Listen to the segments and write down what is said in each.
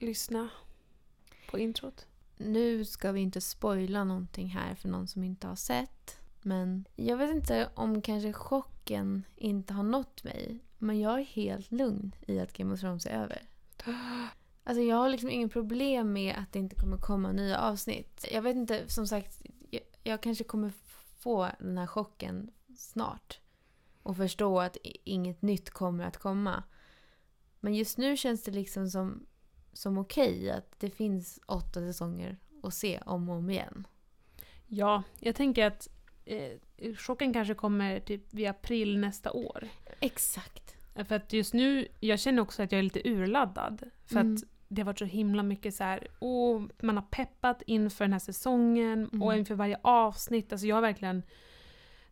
lyssna på introt? Nu ska vi inte spoila någonting här för någon som inte har sett. Men jag vet inte om kanske chocken inte har nått mig. Men jag är helt lugn i att Game of Thrones är över. Alltså jag har liksom ingen problem med att det inte kommer komma nya avsnitt. Jag vet inte, som sagt, jag, jag kanske kommer få den här chocken snart. Och förstå att inget nytt kommer att komma. Men just nu känns det liksom som, som okej att det finns åtta säsonger att se om och om igen. Ja, jag tänker att eh, chocken kanske kommer typ vid april nästa år. Exakt. För att just nu, jag känner också att jag är lite urladdad. För Mm. att det har varit så himla mycket så här, åh, man har peppat inför den här säsongen Mm. och inför varje avsnitt. Alltså jag har verkligen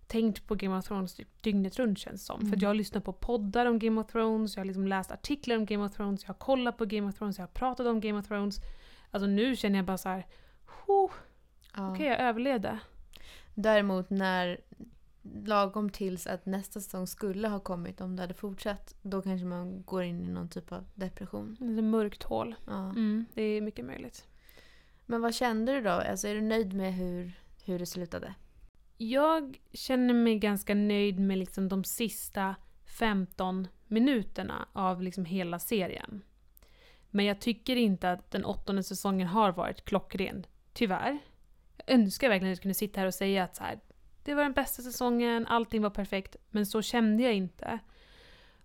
tänkt på Game of Thrones typ dygnet runt känns som. För Mm. att jag har lyssnat på poddar om Game of Thrones, jag har liksom läst artiklar om Game of Thrones, jag har kollat på Game of Thrones, jag har pratat om Game of Thrones. Alltså nu känner jag bara så här, "Huh, Ja. okej jag överlevde. Däremot när lagom tills att nästa säsong skulle ha kommit, om det hade fortsatt, då kanske man går in i någon typ av depression. Ett mörkt hål. Ja. Mm, det är mycket möjligt. Men vad kände du då? Alltså, är du nöjd med hur, hur det slutade? Jag känner mig ganska nöjd med liksom de sista 15 minuterna av liksom hela serien. Men jag tycker inte att den åttonde säsongen har varit klockren. Tyvärr. Jag önskar verkligen att jag kunde sitta här och säga att så här, det var den bästa säsongen, allting var perfekt. Men så kände jag inte.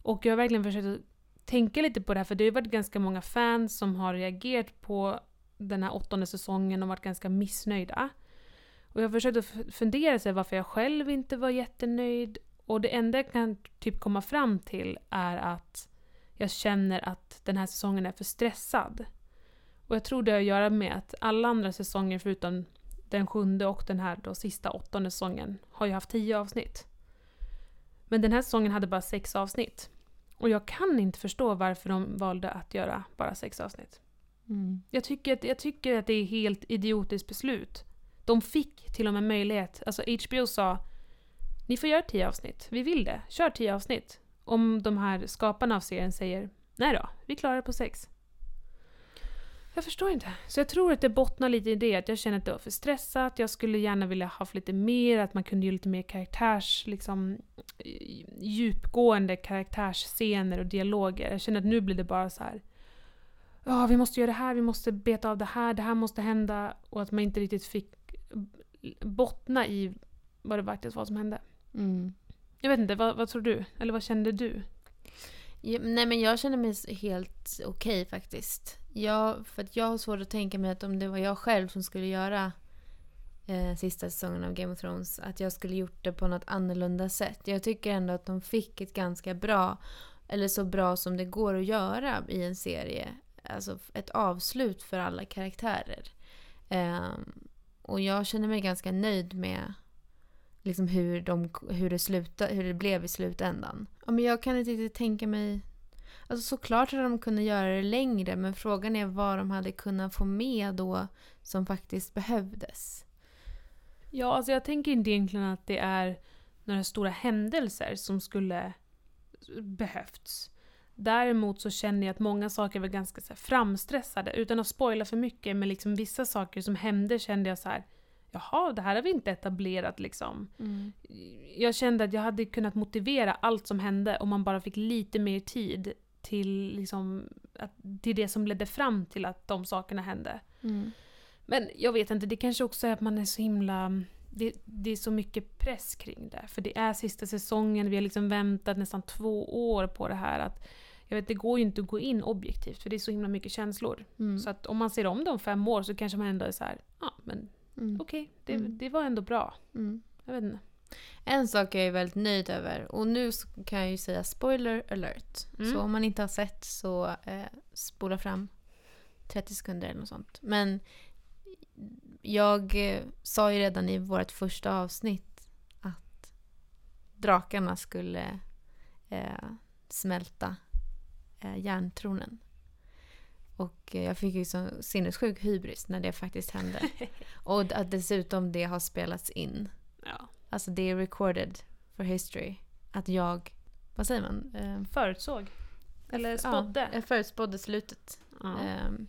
Och jag har verkligen försökt att tänka lite på det här, för det har ju varit ganska många fans som har reagerat på den här åttonde säsongen och varit ganska missnöjda. Och jag har försökt att f- fundera sig varför jag själv inte var jättenöjd. Och det enda jag kan typ komma fram till är att jag känner att den här säsongen är för stressad. Och jag tror det har att göra med att alla andra säsonger förutom den sjunde och den här då sista åttonde säsongen har ju haft tio avsnitt. Men den här säsongen hade bara sex avsnitt. Och jag kan inte förstå varför de valde att göra bara sex avsnitt. Jag tycker, att, jag tycker att det är helt idiotiskt beslut. De fick till och med möjlighet. Alltså HBO sa ni får göra tio avsnitt. Vi vill det. Kör tio avsnitt. Om de här skaparna av serien säger nej då, vi klarar det på sex. Jag förstår inte. Så jag tror att det bottnar lite i det. Att jag känner att det var för stressat. Jag skulle gärna vilja ha haft lite mer. Att man kunde göra lite mer karaktärs... Liksom, djupgående karaktärsscener och dialoger. Jag känner att nu blir det bara så här ja, vi måste göra det här, vi måste beta av det här, det här måste hända. Och att man inte riktigt fick bottna i vad det faktiskt var som hände. Mm. Jag vet inte, vad, vad tror du? Eller vad kände du? Ja, nej men jag känner mig helt okej faktiskt. Jag, för jag har svårt att tänka mig att om det var jag själv som skulle göra eh, sista säsongen av Game of Thrones, att jag skulle gjort det på något annorlunda sätt. Jag tycker ändå att de fick ett ganska bra, eller så bra som det går att göra i en serie, alltså ett avslut för alla karaktärer. Ehm, och jag känner mig ganska nöjd med liksom hur, de, hur, det sluta, hur det blev i slutändan. Ja, men jag kan inte riktigt tänka mig... Alltså såklart hade de kunnat göra det längre men frågan är vad de hade kunnat få med då som faktiskt behövdes. Ja, alltså jag tänker inte egentligen att det är några stora händelser som skulle behövts. Däremot så känner jag att många saker var ganska så framstressade, utan att spoila för mycket, men liksom vissa saker som hände kände jag så här. Jaha, det här har vi inte etablerat liksom. Jag kände att jag hade kunnat motivera allt som hände om man bara fick lite mer tid till, liksom, att, till det som ledde fram till att de sakerna hände. Mm. Men jag vet inte, det kanske också är att man är så himla... Det, det är så mycket press kring det. För det är sista säsongen, vi har liksom väntat nästan två år på det här. Att, jag vet, det går ju inte att gå in objektivt för det är så himla mycket känslor. Mm. Så att om man ser om det om fem år så kanske man ändå är så här, ja men Mm. okej, det, Mm. det var ändå bra. Mm. Jag vet inte. En sak är jag väldigt nöjd över och nu kan jag ju säga spoiler alert. Mm. Så om man inte har sett så eh, spola fram 30 sekunder eller något sånt. Men jag eh, sa ju redan i vårt första avsnitt att drakarna skulle eh, smälta eh, järntronen. Och eh, jag fick ju så sinnessjuk hybris när det faktiskt hände. Och att dessutom det har spelats in. Ja. Alltså det är recorded for history. Att jag, vad säger man? Eh, Förutsåg. Eller spådde. Ja, jag förutspådde slutet. Ja. Ehm,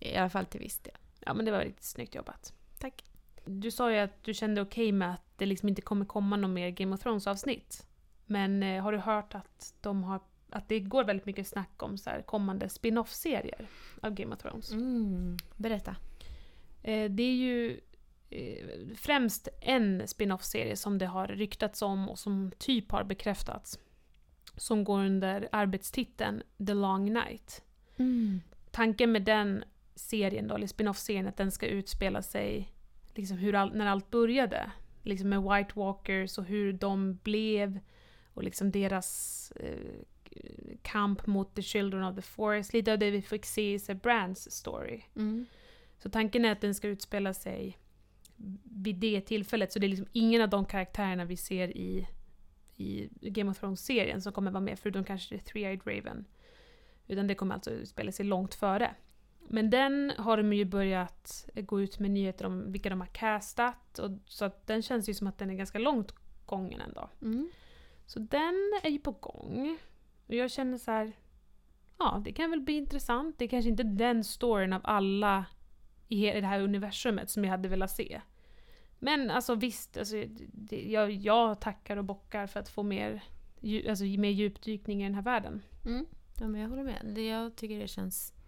I alla fall till viss del. Ja, men det var riktigt snyggt jobbat. Tack. Du sa ju att du kände okej med att det liksom inte kommer komma någon mer Game of Thrones-avsnitt. Men eh, har du hört att, de har, att det går väldigt mycket snack om så här kommande spin-off-serier av Game of Thrones? Mm. Berätta. Eh, det är ju eh, främst en spin-off-serie som det har ryktats om och som typ har bekräftats. Som går under arbetstiteln The Long Night. Tanken med den serien då, eller spin-off-serien, att den ska utspela sig liksom hur all, när allt började. Liksom med White Walkers och hur de blev och liksom deras eh, kamp mot the Children of the Forest. Lite av det vi fick se i Brands story. Mm. Så tanken är att den ska utspela sig vid det tillfället. Så det är liksom ingen av de karaktärerna vi ser i, i Game of Thrones-serien som kommer vara med, förutom kanske The Three-Eyed Raven. Utan det kommer alltså utspela sig långt före. Men den har de ju börjat gå ut med nyheter om vilka de har castat. Och, så att den känns ju som att den är ganska långt gången ändå. Mm. Så den är ju på gång. Och jag känner så här. Ja, det kan väl bli intressant. Det är kanske inte den storyn av alla i det här universumet som jag hade velat se. Men alltså visst, alltså, det, jag, jag tackar och bockar för att få mer, alltså, mer djupdykning i den här världen. Mm. Ja, men jag håller med. Det, jag tycker det känns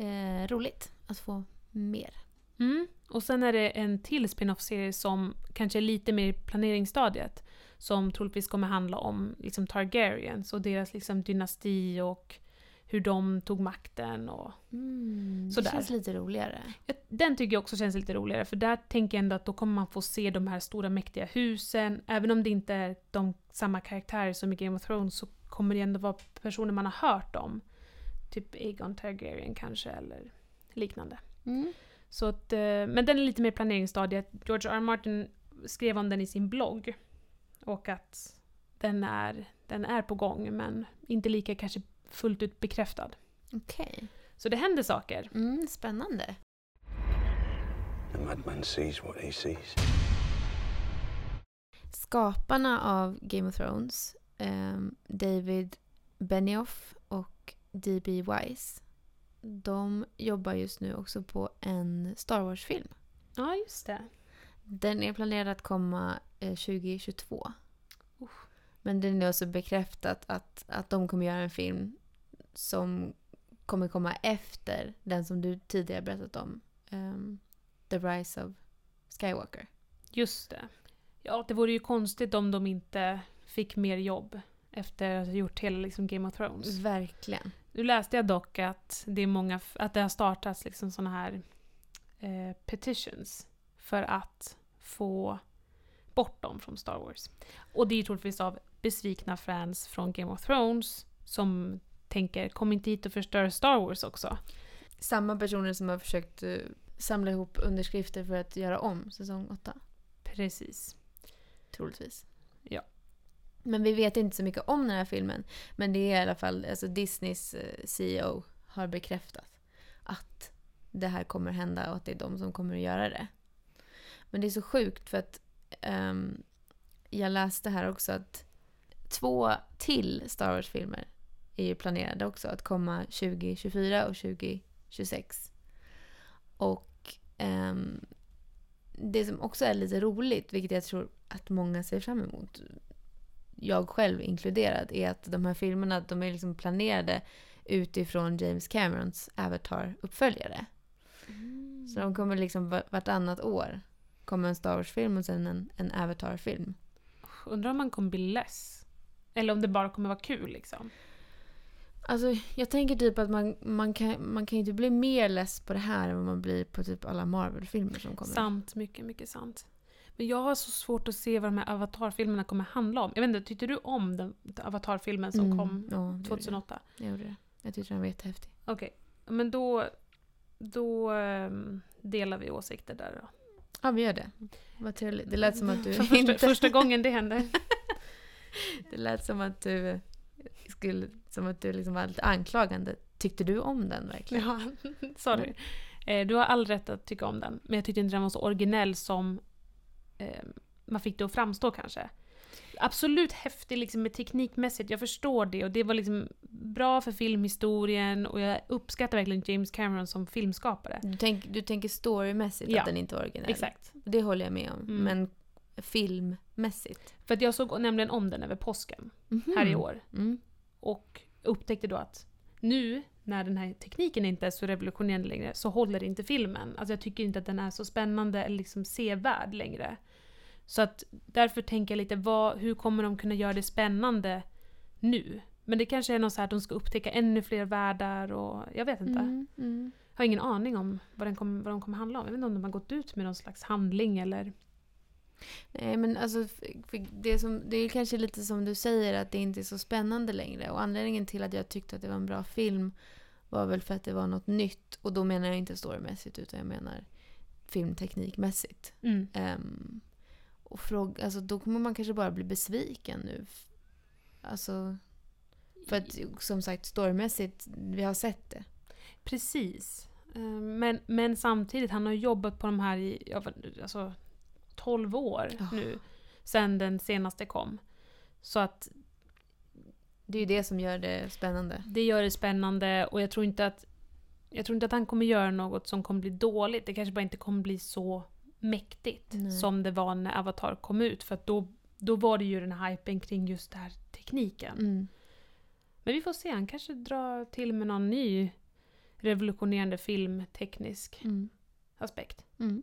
eh, roligt att få mer. Mm. Och sen är det en till spin-off-serie som kanske är lite mer i planeringsstadiet. Som troligtvis kommer handla om liksom, Targaryens och deras liksom, dynasti och hur de tog makten. Och... Mm. Det Sådär. känns lite roligare. Den tycker jag också känns lite roligare för där tänker jag ändå att då kommer man få se de här stora mäktiga husen. Även om det inte är de samma karaktärer som i Game of Thrones så kommer det ändå vara personer man har hört om. Typ Aegon Targaryen kanske eller liknande. Mm. Så att, eh, men den är lite mer planeringsstadiet. George R. R. Martin skrev om den i sin blogg. Och att den är, den är på gång men inte lika kanske fullt ut bekräftad. Okej. Så det händer saker. Mm, spännande. The madman sees what he sees. Skaparna av Game of Thrones, ehm, David Benioff D.B. Wise, de jobbar just nu också på en Star Wars-film. Ja, just det. Den är planerad att komma eh, 2022. Usch. Men den är också bekräftat att, att de kommer göra en film som kommer komma efter den som du tidigare berättat om. ehm, The Rise of Skywalker. Just det. Ja, det vore ju konstigt om de inte fick mer jobb efter att ha gjort hela liksom, Game of Thrones. Verkligen. Nu läste jag dock att det, är många, att det har startats liksom såna här eh, petitions för att få bort dem från Star Wars. Och det är troligtvis av besvikna fans från Game of Thrones som tänker kom inte hit och förstör Star Wars också. Samma personer som har försökt eh, samla ihop underskrifter för att göra om säsong 8. Precis. Troligtvis. Ja. Men vi vet inte så mycket om den här filmen. Men det är i alla fall, alltså Disneys eh, CEO har bekräftat att det här kommer hända och att det är de som kommer att göra det. Men det är så sjukt för att um, jag läste här också att två till Star Wars-filmer är ju planerade också att komma 2024 och 2026. Och um, det som också är lite roligt, vilket jag tror att många ser fram emot, jag själv inkluderad, är att de här filmerna de är liksom planerade utifrån James Camerons Avatar-uppföljare. Så de kommer liksom va- vartannat år kommer en Star Wars-film och sen en, en Avatar-film. Undrar om man kommer bli less? Eller om det bara kommer vara kul liksom. Alltså, jag tänker typ att man, man, kan, man kan inte bli mer less på det här än vad man blir på typ alla Marvel-filmer som kommer. Sant, mycket, mycket sant. Men jag har så svårt att se vad de här Avatar-filmerna kommer handla om. Jag vet inte, tyckte du om den Avatar-filmen som Mm, kom ja, det gjorde 2008? Jag. gjorde det. Jag tyckte den var jättehäftig. Okej. men då, då ehm, delar vi åsikter där då. Ja, vi gör det. Vad trevligt. Det lät som att du För första, inte... första gången det händer. Det lät som att du skulle... Som att du liksom var lite anklagande. Tyckte du om den verkligen? Ja, sorry. Eh, du har all rätt att tycka om den, men jag tyckte inte den var så originell som eh, man fick det att framstå kanske. Absolut häftig liksom med teknikmässigt, jag förstår det och det var liksom bra för filmhistorien och jag uppskattar verkligen James Cameron som filmskapare. Du, tänk, du tänker storymässigt Ja, att den inte var originell? Exakt. Det håller jag med om. Mm. Men filmmässigt? För att jag såg nämligen om den över påsken här i år Mm. och upptäckte då att nu när den här tekniken inte är så revolutionerande längre så håller inte filmen. Alltså jag tycker inte att den är så spännande eller liksom sevärd längre. Så att därför tänker jag lite, vad, hur kommer de kunna göra det spännande nu? Men det kanske är något så här att de ska upptäcka ännu fler världar och jag vet inte. Mm. Mm. Jag har ingen aning om vad, den kommer, vad de kommer handla om. Jag vet inte om de har gått ut med någon slags handling eller... Nej men alltså, det, som, det är kanske lite som du säger att det inte är så spännande längre. Och anledningen till att jag tyckte att det var en bra film var väl för att det var något nytt. Och då menar jag inte storymässigt utan jag menar filmteknikmässigt. Mm. Ehm, och fråga, alltså, då kommer man kanske bara bli besviken nu. Alltså, för att som sagt storymässigt, vi har sett det. Precis. Eh, Men, men samtidigt, han har jobbat på de här i alltså, 12 år Ja. nu. Sen den senaste kom. Så att Det är ju det som gör det spännande. det gör det spännande och jag tror inte att jag tror inte att han kommer göra något som kommer bli dåligt. Det kanske bara inte kommer bli så mäktigt Nej. som det var när Avatar kom ut. För att då, då var det ju den här hypen kring just den här tekniken. Mm. Men vi får se, han kanske drar till med någon ny revolutionerande filmteknisk Mm. aspekt. Mm.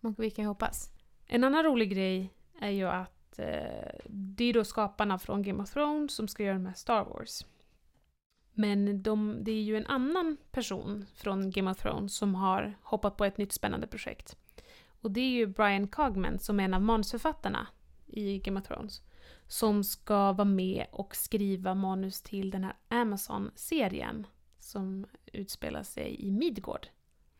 Och vi kan ju hoppas. En annan rolig grej är ju att eh, det är då skaparna från Game of Thrones som ska göra med Star Wars. Men de, det är ju en annan person från Game of Thrones som har hoppat på ett nytt spännande projekt. Och det är ju Brian Cogman som är en av manusförfattarna i Game of Thrones. Som ska vara med och skriva manus till den här Amazon-serien som utspelar sig i Midgård.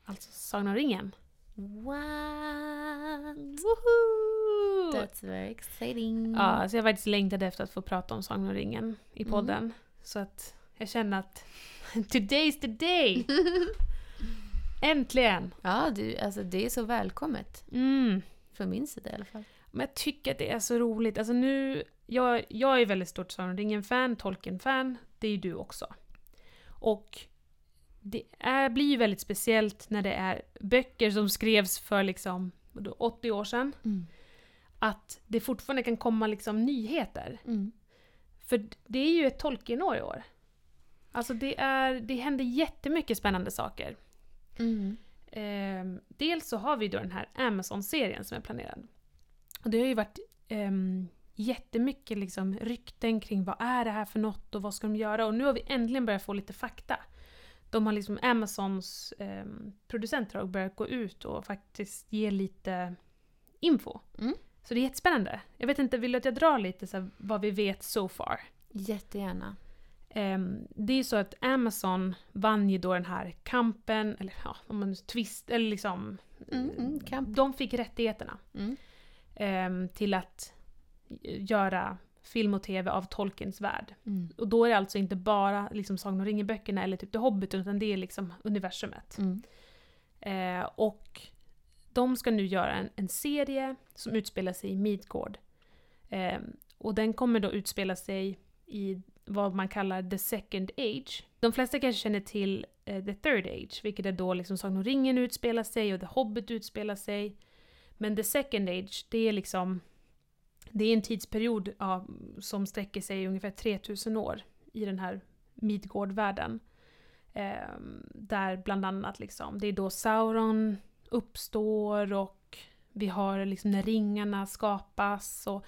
Alltså Sagan om ringen. What? Woho! That's very exciting. Ja, så jag faktiskt längtade efter att få prata om Sagan om ringen i Mm. podden. Så att jag känner att today's the day! Äntligen! Ja, du, alltså det är så välkommet. Mm. Från min sida i alla fall. Men jag tycker att det är så roligt. Alltså nu, jag, jag är väldigt stort Sagan ringen-fan, Tolkien-fan. Det är ju du också. Och det är, blir ju väldigt speciellt när det är böcker som skrevs för liksom vadå, 80 år sedan. Mm. Att det fortfarande kan komma liksom nyheter. Mm. För det är ju ett Tolkien-år i år. Alltså det, är, det händer jättemycket spännande saker. Mm. Ehm, dels så har vi då den här Amazon-serien som är planerad. Och det har ju varit ehm, jättemycket liksom rykten kring vad är det här för något och vad ska de göra? Och nu har vi äntligen börjat få lite fakta. De har liksom Amazons ehm, producenter har börjat gå ut och faktiskt ge lite info. Mm. Så det är jättespännande. Jag vet inte, vill du att jag drar lite så vad vi vet so far? Jättegärna. Ehm, det är så att Amazon vann ju då den här kampen, eller ja, om man twist, eller liksom... Mm, mm. De fick rättigheterna Mm. ehm, till att göra film och tv av Tolkiens värld. Mm. Och då är det alltså inte bara liksom Sagan om ringen-böckerna eller typ The Hobbit, utan det är liksom universumet. Eh, och de ska nu göra en, en serie som utspelar sig i Midgård. Eh, och den kommer då utspela sig i vad man kallar the second age. De flesta kanske känner till eh, the third age, vilket är då liksom Sagan om ringen utspelar sig och the Hobbit utspelar sig. Men the second age, det är liksom det är en tidsperiod ja, som sträcker sig ungefär 3000 år i den här Midgård-världen. Eh, där bland annat liksom, det är då Sauron uppstår och vi har liksom när ringarna skapas och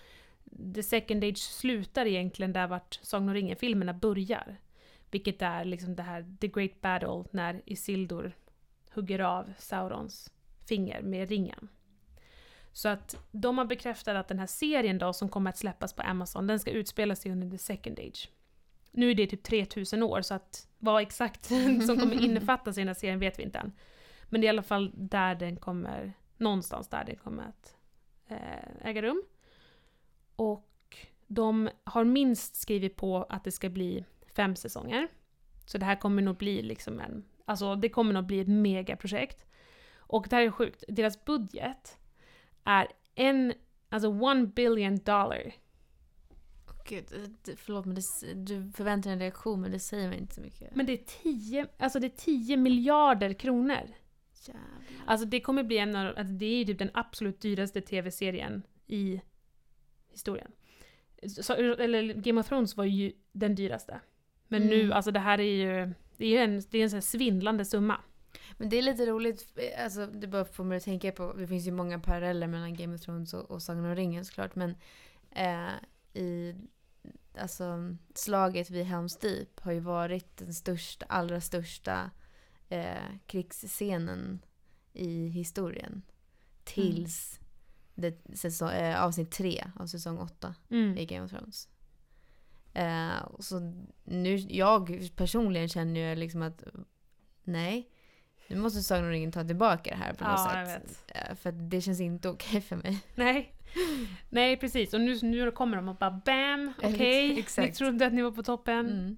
The Second Age slutar egentligen där vart Sagan om ringen-filmerna börjar. Vilket är liksom det här The Great Battle när Isildur hugger av Saurons finger med ringen. Så att de har bekräftat att den här serien då som kommer att släppas på Amazon, den ska utspela sig under The Second Age. Nu är det typ 3000 år så att vad exakt som kommer innefattas i den här serien vet vi inte än. Men det är i alla fall där den kommer, någonstans där den kommer att eh, äga rum. Och de har minst skrivit på att det ska bli fem säsonger. Så det här kommer nog bli liksom en, alltså det kommer nog bli ett megaprojekt. Och det här är sjukt, deras budget är en, alltså one billion dollar. Gud, förlåt men det, du förväntar dig en reaktion men det säger mig inte så mycket. Men det är 10, alltså det är 10 miljarder kronor. Jävlar. Alltså det kommer bli en av, alltså det är ju typ den absolut dyraste tv-serien i historien. Så, eller Game of Thrones var ju den dyraste. Men Mm. nu, alltså det här är ju, det är en, det är en sån här svindlande summa. Men det är lite roligt, alltså det bara får mig att tänka på, det finns ju många paralleller mellan Game of Thrones och, och Sagan om ringen såklart, men eh, i alltså slaget vid Helms Deep har ju varit den största, allra största eh, krigsscenen i historien. Tills det, säsong, eh, avsnitt tre av säsong åtta Mm. i Game of Thrones. Eh, och så nu, jag personligen känner ju liksom att nej, nu måste Sagan om ringen ta tillbaka det här på något Ja, sätt. Eh, för det känns inte okej för mig. Nej. Nej, precis. Och nu, nu kommer de och bara BAM! Okej, ni exakt. trodde att ni var på toppen. Mm.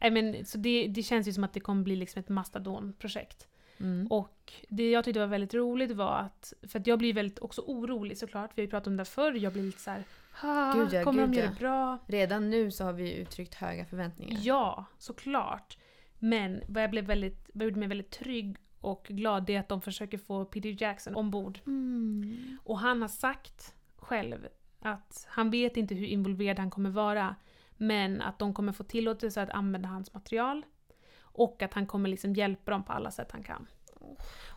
Nej, men, så det, det känns ju som att det kommer bli liksom ett mastodonprojekt. Mm. Och det jag tyckte var väldigt roligt var att, för att jag blir väldigt också orolig såklart, vi har ju pratat om det förr, jag blir lite såhär, Gud ja, kommer gud de göra ja. bra? Redan nu så har vi uttryckt höga förväntningar. Ja, såklart. Men vad jag blev väldigt, vad gjorde mig väldigt trygg och glad det är att de försöker få Peter Jackson ombord. Mm. Och han har sagt själv att han vet inte hur involverad han kommer vara, men att de kommer få tillåtelse att använda hans material. Och att han kommer liksom hjälpa dem på alla sätt han kan.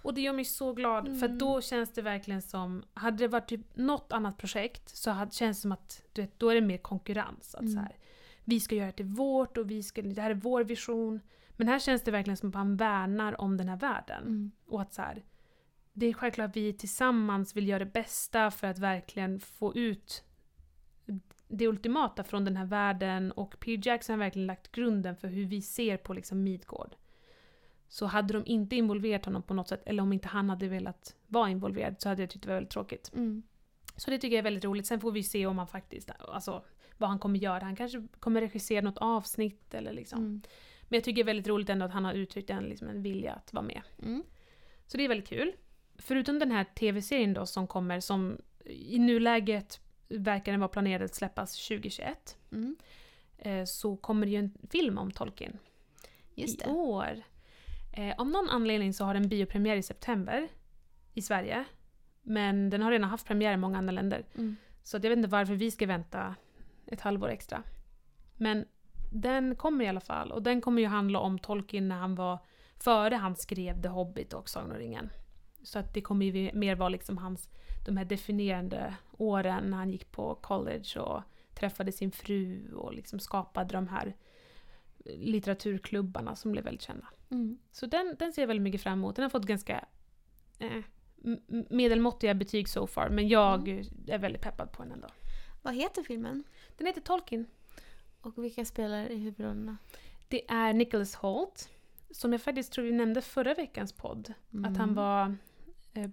Och det gör mig så glad, för Mm. att då känns det verkligen som... Hade det varit typ något annat projekt så hade, känns det som att du vet, då är det mer konkurrens. Att Mm. så här, vi ska göra det till vårt och vi ska, det här är vår vision. Men här känns det verkligen som att han värnar om den här världen. Mm. Och att så här, det är självklart att vi tillsammans vill göra det bästa för att verkligen få ut det ultimata från den här världen och P. Jackson har verkligen lagt grunden för hur vi ser på liksom Midgård. Så hade de inte involverat honom på något sätt, eller om inte han hade velat vara involverad, så hade jag tyckt det var väldigt tråkigt. Mm. Så det tycker jag är väldigt roligt. Sen får vi se om han faktiskt, alltså vad han kommer göra. Han kanske kommer regissera något avsnitt eller liksom. Mm. Men jag tycker det är väldigt roligt ändå att han har uttryckt en, liksom, en vilja att vara med. Mm. Så det är väldigt kul. Förutom den här tv-serien då som kommer, som i nuläget verkar den vara planerad att släppas 2021. Mm. Eh, så kommer det ju en film om Tolkien Just i det. år. Eh, om någon anledning så har den biopremiär i september i Sverige. Men den har redan haft premiär i många andra länder. Mm. Så jag vet inte varför vi ska vänta ett halvår extra. Men den kommer i alla fall. Och den kommer ju handla om Tolkien när han var före han skrev The Hobbit och Sagan om ringen. Så att det kommer ju mer vara liksom hans, de här definierande åren när han gick på college och träffade sin fru och liksom skapade de här litteraturklubbarna som blev väldigt kända. Mm. Så den, den ser jag väldigt mycket fram emot. Den har fått ganska eh, medelmåttiga betyg so far, men jag är väldigt peppad på den ändå. Vad heter filmen? Den heter Tolkien. Och vilka spelar i huvudrollerna? Det är Nicholas Holt, som jag faktiskt tror vi nämnde förra veckans podd. Att han Mm. var eh,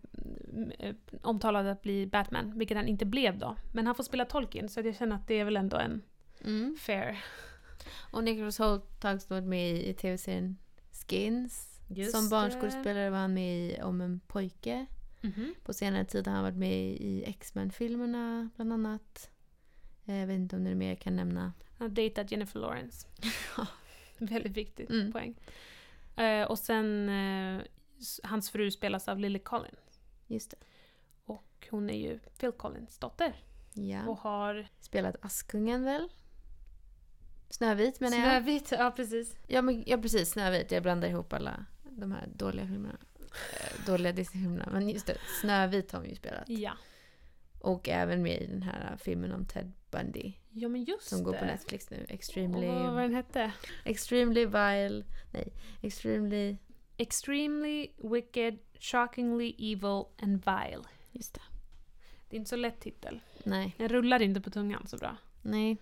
eh, omtalad att bli Batman, vilket han inte blev då. Men han får spela Tolkien, så jag känner att det är väl ändå en Mm. fair. Och Nicholas Holt har också varit med i tv-serien Skins. Just Som barnskådespelare var han med i Om en pojke. Mhm. På senare tid har han varit med i X-Men-filmerna bland annat. Eh, Jag vet inte om det är mer jag kan nämna. Han har dejtat Jennifer Lawrence. Väldigt viktigt Mm. poäng. Eh, och sen, hans fru spelas av Lily Collins. Just det. Och hon är ju Phil Collins dotter. Ja. Och har Spelat Askungen väl? Snövit menar jag. Snövit, ja precis. Ja, men, ja precis, Snövit. Jag blandar ihop alla de här dåliga filmerna. Eh, dåliga Disney-filmerna. Men just det, Snövit har hon ju spelat. Ja. Och även med i den här filmen om Ted Bundy. Ja men just Som går på. Netflix nu. Extremely... vad var den hette? Extremely vile... Nej. Extremely... Extremely wicked, shockingly evil and vile. Just det. Det är inte så lätt titel. Nej. Den rullar inte på tungan så bra. Nej.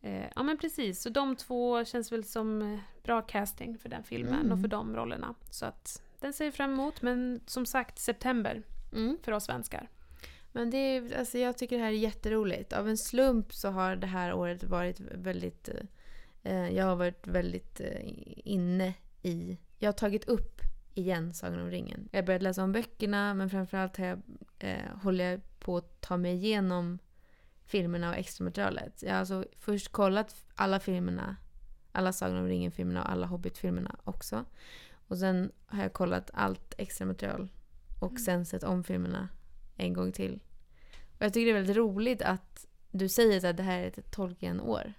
Eh, ja men precis, så de två känns väl som eh, bra casting för den filmen Mm. och för de rollerna. Så att den ser jag fram emot, men som sagt september Mm. för oss svenskar. Men det är, alltså jag tycker det här är jätteroligt. Av en slump så har det här året varit väldigt... Eh, jag har varit väldigt eh, inne i... Jag har tagit upp igen Sagan om ringen. Jag har börjat läsa om böckerna men framförallt har jag, eh, håller jag på att ta mig igenom filmerna och extramaterialet. Jag har alltså först kollat alla filmerna, alla Sagan om ringen-filmerna och alla Hobbit-filmerna också. Och sen har jag kollat allt extra material och sen sett om filmerna en gång till. Och jag tycker det är väldigt roligt att du säger att det här är ett Tolkien-år.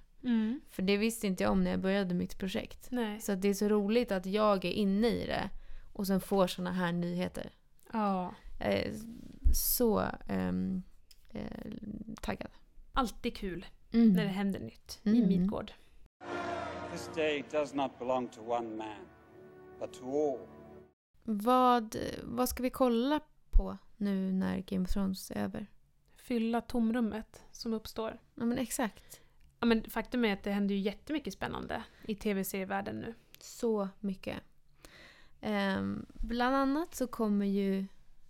För det visste inte jag om när jag började mitt projekt. Nej. Så att det är så roligt att jag är inne i det och sen får såna här nyheter. Ja. Jag är så ehm, eh, taggad. Alltid kul Mm. när det händer nytt i Mm. Midgård. This day does not belong to one man, but to all. Vad, vad ska vi kolla på nu när Game of Thrones är över? Fylla tomrummet som uppstår. Ja men exakt. Ja, men faktum är att det händer ju jättemycket spännande i tv-serievärlden nu. Så mycket. Ehm, bland annat så kommer ju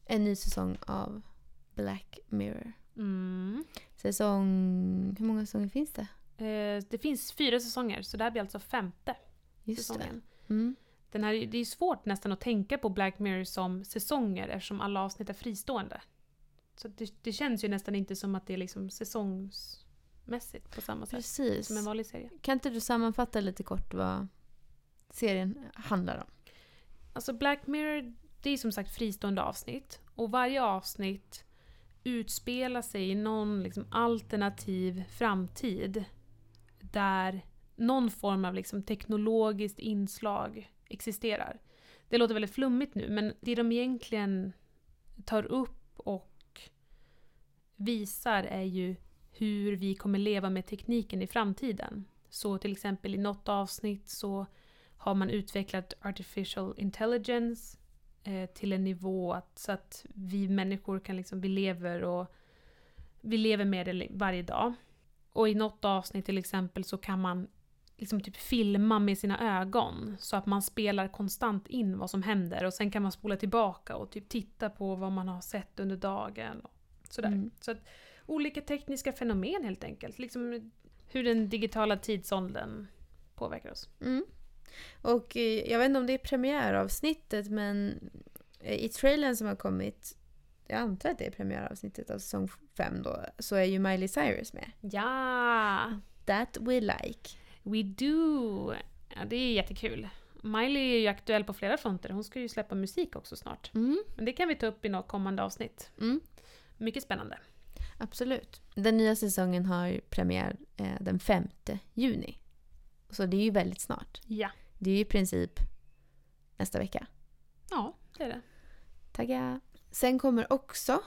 en ny säsong av Black Mirror. Mm. Säsong... Hur många säsonger finns det? Eh, det finns fyra säsonger, så det här blir alltså femte Just säsongen. det. Mm. Den här, det är svårt nästan att tänka på Black Mirror som säsonger eftersom alla avsnitt är fristående. Så det, det känns ju nästan inte som att det är liksom säsongsmässigt på samma sätt Precis. som en vanlig serie. Kan inte du sammanfatta lite kort vad serien handlar om? Alltså Black Mirror, det är som sagt fristående avsnitt. Och varje avsnitt utspelar sig i någon liksom alternativ framtid. Där någon form av liksom teknologiskt inslag existerar. Det låter väldigt flummigt nu, men det de egentligen tar upp och visar är ju hur vi kommer leva med tekniken i framtiden. Så till exempel i något avsnitt så har man utvecklat artificial intelligence eh, till en nivå att, så att vi människor kan liksom, vi lever och vi lever med det varje dag. Och i något avsnitt till exempel så kan man liksom typ filma med sina ögon så att man spelar konstant in vad som händer och sen kan man spola tillbaka och typ titta på vad man har sett under dagen. Och sådär. Mm. Så att olika tekniska fenomen helt enkelt. Liksom hur den digitala tidsåldern påverkar oss. Mm. Och eh, jag vet inte om det är premiäravsnittet men eh, i trailern som har kommit, jag antar att det är premiäravsnittet av säsong 5 då, så är ju Miley Cyrus med. Ja! That we like. We do! Ja, det är jättekul. Miley är ju aktuell på flera fronter. Hon ska ju släppa musik också snart. Mm. Men det kan vi ta upp i något kommande avsnitt. Mm. Mycket spännande. Absolut. Den nya säsongen har premiär eh, den 5 juni. Så det är ju väldigt snart. Ja. Det är ju i princip nästa vecka. Ja, det är det. Tagga! Sen kommer också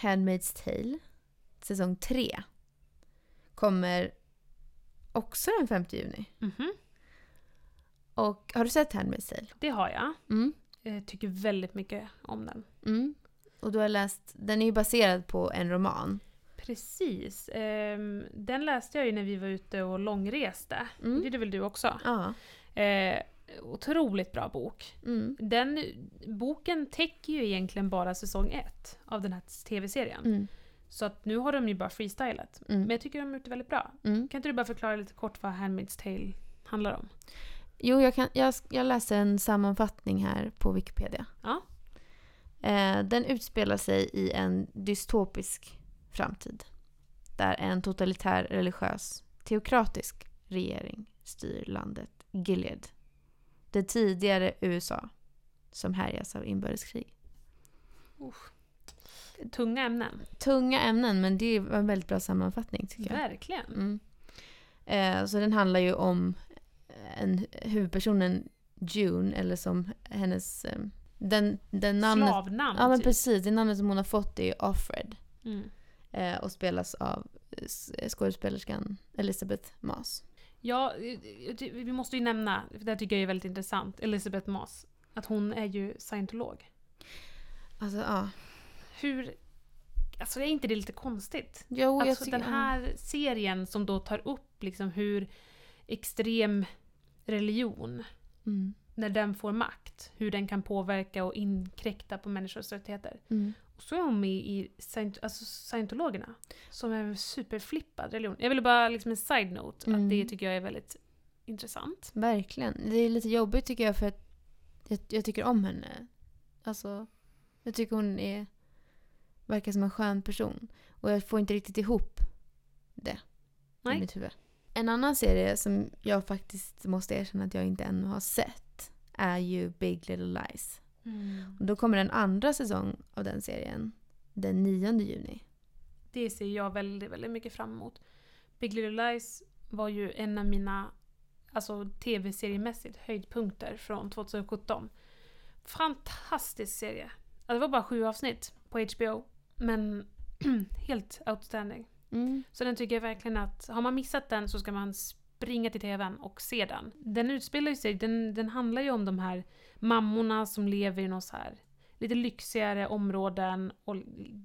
Handmaid's Tale, säsong 3. Kommer också den 5 juni. Mhm. Och har du sett Handmaid's Tale? Det har jag. Mm. Jag tycker väldigt mycket om den. Mm. Och du har läst, den är ju baserad på en roman. Precis. Ehm, den läste jag ju när vi var ute och långreste. Mm. Det gjorde väl du också? Ja. Eh, otroligt bra bok. Mm. Den boken täcker ju egentligen bara säsong ett av den här tv-serien. Mm. Så att nu har de ju bara freestylat. Men Mm. jag tycker de har gjort det väldigt bra. Mm. Kan inte du bara förklara lite kort vad Handmaid's Tale handlar om? Jo, jag, kan, jag, jag läste en sammanfattning här på Wikipedia. Ja. Eh, den utspelar sig i en dystopisk framtid. Där en totalitär religiös teokratisk regering styr landet Gilead. Det tidigare USA som härjas av inbördeskrig. Tunga ämnen. Tunga ämnen men det var en väldigt bra sammanfattning tycker jag. Verkligen. Mm. Eh, så den handlar ju om en, huvudpersonen June, eller som hennes... Eh, den, den namnet, Slavnamn. Ja men typ. precis, det namnet som hon har fått är Offred. Mm. Eh, och spelas av s- skådespelerskan Elizabeth Moss. Ja, eh, det- vi måste ju nämna, för det här tycker jag är väldigt intressant, Elizabeth Moss. Att hon är ju scientolog. Alltså ja. Hur alltså är inte det lite konstigt? Jo, jag Alltså tycker... den här serien som då tar upp liksom hur extrem religion, Mm. När den får makt, hur den kan påverka och inkräkta på människors rättigheter. Mm. Och så är hon med i Scient- alltså scientologerna, som är en superflippad religion. Jag ville bara liksom en side-note, Mm. att det tycker jag är väldigt intressant. Verkligen. Det är lite jobbigt tycker jag för att jag, jag tycker om henne. Alltså, jag tycker hon är, verkar som en skön person. Och jag får inte riktigt ihop det Nej. i mitt huvud. En annan serie som jag faktiskt måste erkänna att jag inte ännu har sett är ju Big Little Lies. Och då kommer en andra säsong av den serien den 9 juni. Det ser jag väldigt, väldigt mycket fram emot. Big Little Lies var ju en av mina alltså, tv-seriemässigt höjdpunkter från 2017. Fantastisk serie. Alltså, det var bara sju avsnitt på HBO, men helt outstanding. Mm. Så den tycker jag verkligen att, har man missat den så ska man springa till tvn och se den. Den utspelar ju sig, den, den handlar ju om de här mammorna som lever i någon så här lite lyxigare områden och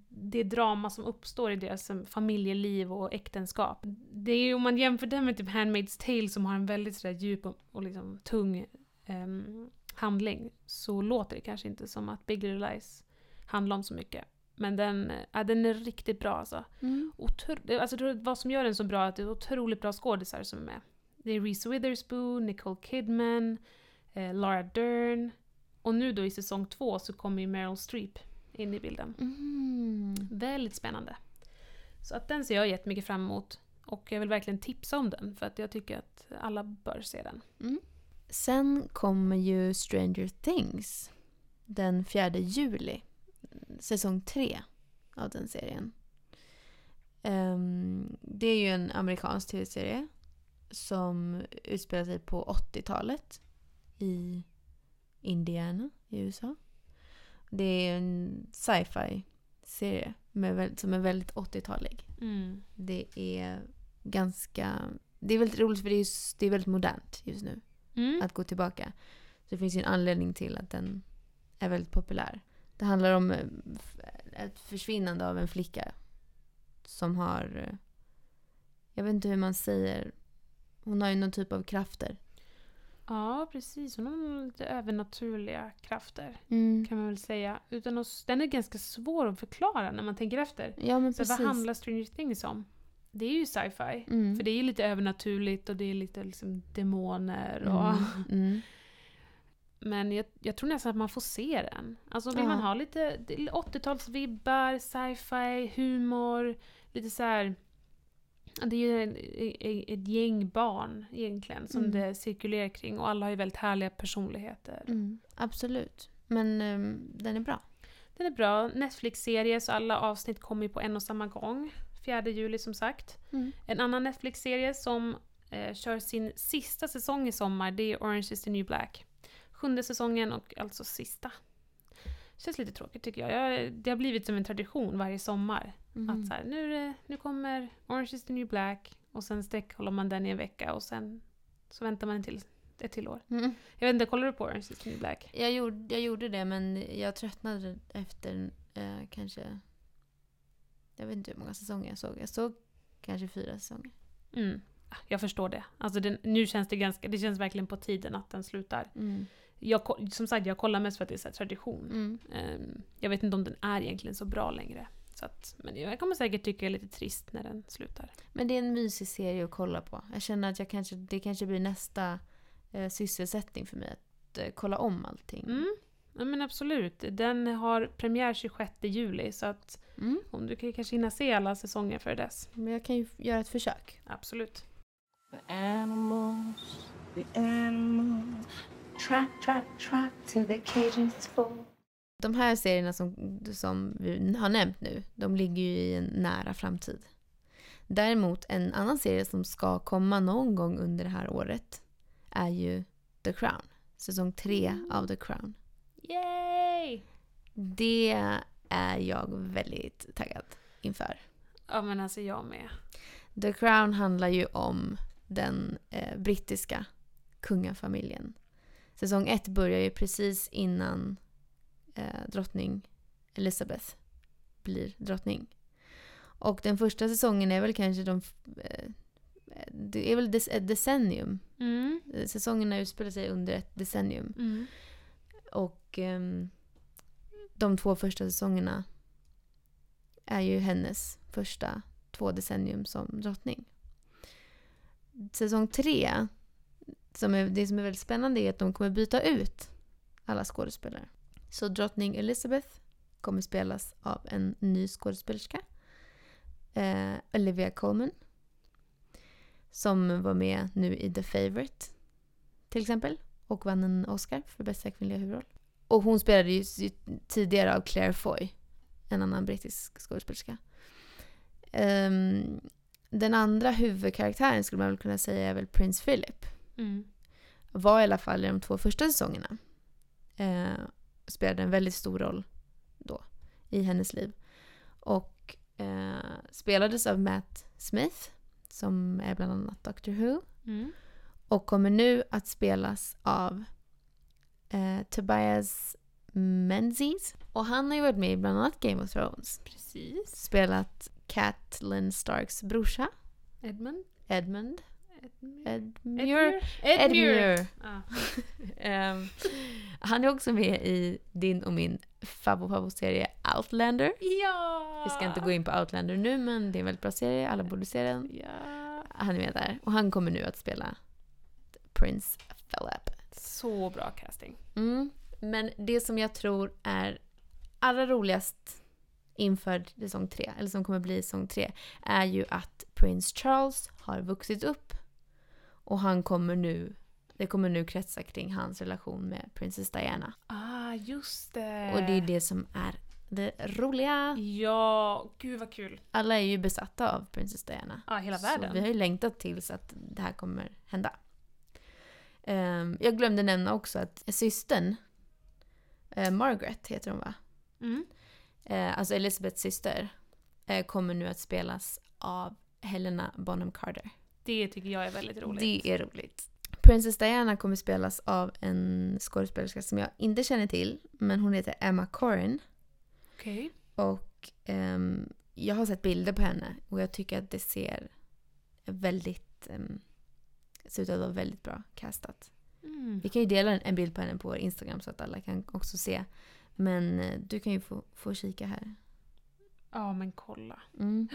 det drama som uppstår i deras eh, familjeliv och äktenskap. Det är ju om man jämför den med typ Handmaid's Tale som har en väldigt sådär djup och, och liksom tung um, handling så låter det kanske inte som att Big Little Lies handlar om så mycket. Men den, äh, den är riktigt bra alltså. Mm. Otro- alltså, vad som gör den så bra är att det är otroligt bra skådisar som är med. Det är Reese Witherspoon, Nicole Kidman, eh, Laura Dern. Och nu då i säsong två så kommer ju Meryl Streep in i bilden. Mm. Väldigt spännande. Så att den ser jag jättemycket fram emot. Och jag vill verkligen tipsa om den för att jag tycker att alla bör se den. Sen kommer ju Stranger Things den 4 juli. Säsong 3 av den serien. Ehm, det är ju en amerikansk tv-serie som utspelar sig på 80-talet i Indiana i USA. Det är en sci-fi serie med, som är väldigt 80-talig. Det är ganska... Det är väldigt roligt för det är, just- det är väldigt modernt just nu Mm. att gå tillbaka. Så det finns ju en anledning till att den är väldigt populär. Det handlar om eh, ett försvinnande av en flicka som har... eh, Jag vet inte hur man säger. Hon har ju någon typ av krafter. Ja, precis. Hon har lite övernaturliga krafter. Mm. kan man väl säga. Utan att, den är ganska svår att förklara när man tänker efter. Ja, men Så precis. vad handlar Stranger Things om? Det är ju sci-fi. Mm. För det är ju lite övernaturligt och det är lite liksom demoner och... Mm. Men jag, jag tror nästan att man får se den. Alltså vill Ja. man ha lite det är 80-talsvibbar, sci-fi, humor, lite så här. Det är ju en- e- ett gäng barn egentligen som Mm. det cirkulerar kring och alla har ju väldigt härliga personligheter. Mm. Absolut. Men ehm, den är bra. Den är bra. Netflix-serie så alla avsnitt kommer ju på en och samma gång. 4 juli som sagt. Mm. En annan Netflix-serie som eh, kör sin sista säsong i sommar det är Orange is the new black. Sjunde säsongen och alltså sista. Känns lite tråkigt tycker jag. jag det har blivit som en tradition varje sommar. Mm. Att så här, nu, nu kommer Orange is the new black och sen sträckkollar man den i en vecka och sen så väntar man till ett till år. Mm. Jag vet inte, kollar du på Orange is the new black? Jag, gjorde, jag gjorde det men jag tröttnade efter eh, kanske... Jag vet inte hur många säsonger jag såg. Jag såg kanske fyra säsonger. Mm. Jag förstår det. Alltså den, nu känns det ganska, det känns verkligen på tiden att den slutar. Mm. Jag, som sagt, jag kollar mest för att det är så här tradition. Mm. Ehm, jag vet inte om den är egentligen så bra längre. Så att, men jag kommer säkert tycka det är lite trist när den slutar. Men det är en mysig serie att kolla på. Jag känner att jag kanske, det kanske blir nästa eh, sysselsättning för mig. Att eh, kolla om allting. Mm. Ja men absolut. Den har premiär 26 juli så att Mm. om du kan kanske hinna se alla säsonger före dess. Men jag kan ju göra ett försök. Absolut. The animals, the animals. Track, track, track till the cage is full. De här serierna som, som vi har nämnt nu, de ligger ju i en nära framtid. Däremot en annan serie som ska komma någon gång under det här året är ju The Crown. Säsong tre av The Crown. Yay! Det är jag väldigt taggad inför. Ja men alltså jag med. The Crown handlar ju om den eh, brittiska kungafamiljen. Säsong ett börjar ju precis innan eh, drottning Elizabeth blir drottning. Och den första säsongen är väl kanske de... eh, Det är väl ett decennium. Mm. Säsongerna utspelar sig under ett decennium. Mm. Och ehm, de två första säsongerna är ju hennes första två decennium som drottning. Säsong tre, som är, det som är väldigt spännande är att de kommer byta ut alla skådespelare. Så drottning Elizabeth kommer spelas av en ny skådespelerska. Eh, Olivia Colman. Som var med nu i The Favourite till exempel. Och vann en Oscar för bästa kvinnliga huvudroll. Och hon spelade ju tidigare av Claire Foy. En annan brittisk skådespelerska. Ehm, den andra huvudkaraktären skulle man väl kunna säga är väl Prince Philip. Mm. Var i alla fall i de två första säsongerna. Eh, spelade en väldigt stor roll då i hennes liv. Och eh, spelades av Matt Smith som är bland annat Doctor Who. Mm. Och kommer nu att spelas av eh, Tobias Menzies. Och han har ju varit med i bland annat Game of Thrones. Precis. Spelat Catelyn Starks brorsa, Edmund? Edmund. Edmure? Edmure. Ja. Ehm, han är också med i din och min favoritserie Outlander. ja! Vi ska inte gå in på Outlander nu men det är en väldigt bra serie, alla borde se den. Ja. Han är med där. Och han kommer nu att spela Prince Philip. Så bra casting. Mm. Men det som jag tror är allra roligast inför säsong tre, eller som kommer bli säsong tre, är ju att Prince Charles har vuxit upp. Och han kommer nu, det kommer nu kretsa kring hans relation med Princess Diana. Ah, just det. Och det är det som är det roliga. Ja, gud vad kul. Alla är ju besatta av Princess Diana. Ja, hela Så världen. vi har ju längtat tills att det här kommer hända. Ehm, jag glömde nämna också att systern, eh, Margaret heter hon va? Mm. Eh, alltså Elizabeths syster, eh, kommer nu att spelas av Helena Bonham Carter. Det tycker jag är väldigt roligt. Det är roligt. Princess Diana kommer spelas av en skådespelerska som jag inte känner till, men hon heter Emma Corrin. Okej. Och ehm, jag har sett bilder på henne och jag tycker att det ser väldigt... Um, ser ut att vara väldigt bra castat. Mm. Vi kan ju dela en, en bild på henne på vår Instagram så att alla kan också se. Men eh, du kan ju få, få kika här. Ja, men kolla. Mm.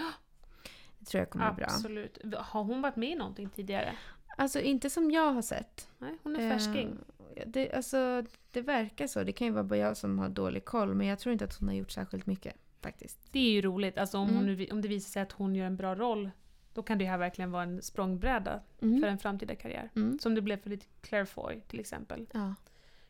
Tror jag kommer bli bra. Absolut. Har hon varit med i någonting tidigare? Alltså inte som jag har sett. Nej, hon är färsking. Eh, det, alltså, det verkar så. Det kan ju vara bara jag som har dålig koll. Men jag tror inte att hon har gjort särskilt mycket faktiskt. Det är ju roligt. Alltså om, Mm. hon om det visar sig att hon gör en bra roll, då kan det här verkligen vara en språngbräda Mm. för en framtida karriär. Mm. Som det blev för lite Claire Foy till exempel. Ja.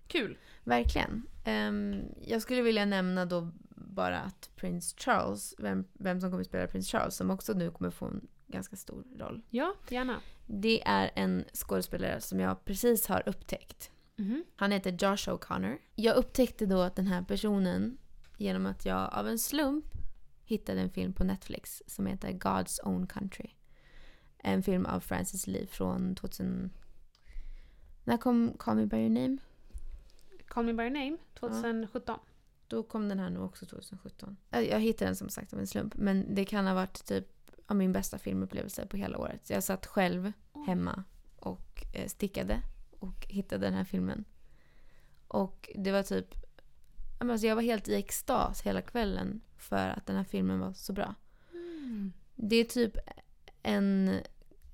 Kul! Verkligen. Ehm, jag skulle vilja nämna då bara att Prince Charles, vem, vem som kommer att spela Prince Charles, som också nu kommer få en ganska stor roll. Ja, gärna. Det är en skådespelare som jag precis har upptäckt. Mhm. Han heter Josh O'Connor. Jag upptäckte då att den här personen genom att jag av en slump hittade en film på Netflix som heter God's Own Country. En film av Francis Lee från 2000... När kom Call Me By Your Name? Call Me By Your Name 2017. Då kom den här nu också 2017. Jag hittade den som sagt av en slump. Men det kan ha varit typ av min bästa filmupplevelse på hela året. Jag satt själv hemma och eh, stickade och hittade den här filmen. Och det var typ... Alltså jag var helt i extas hela kvällen för att den här filmen var så bra. Mm. Det är typ en,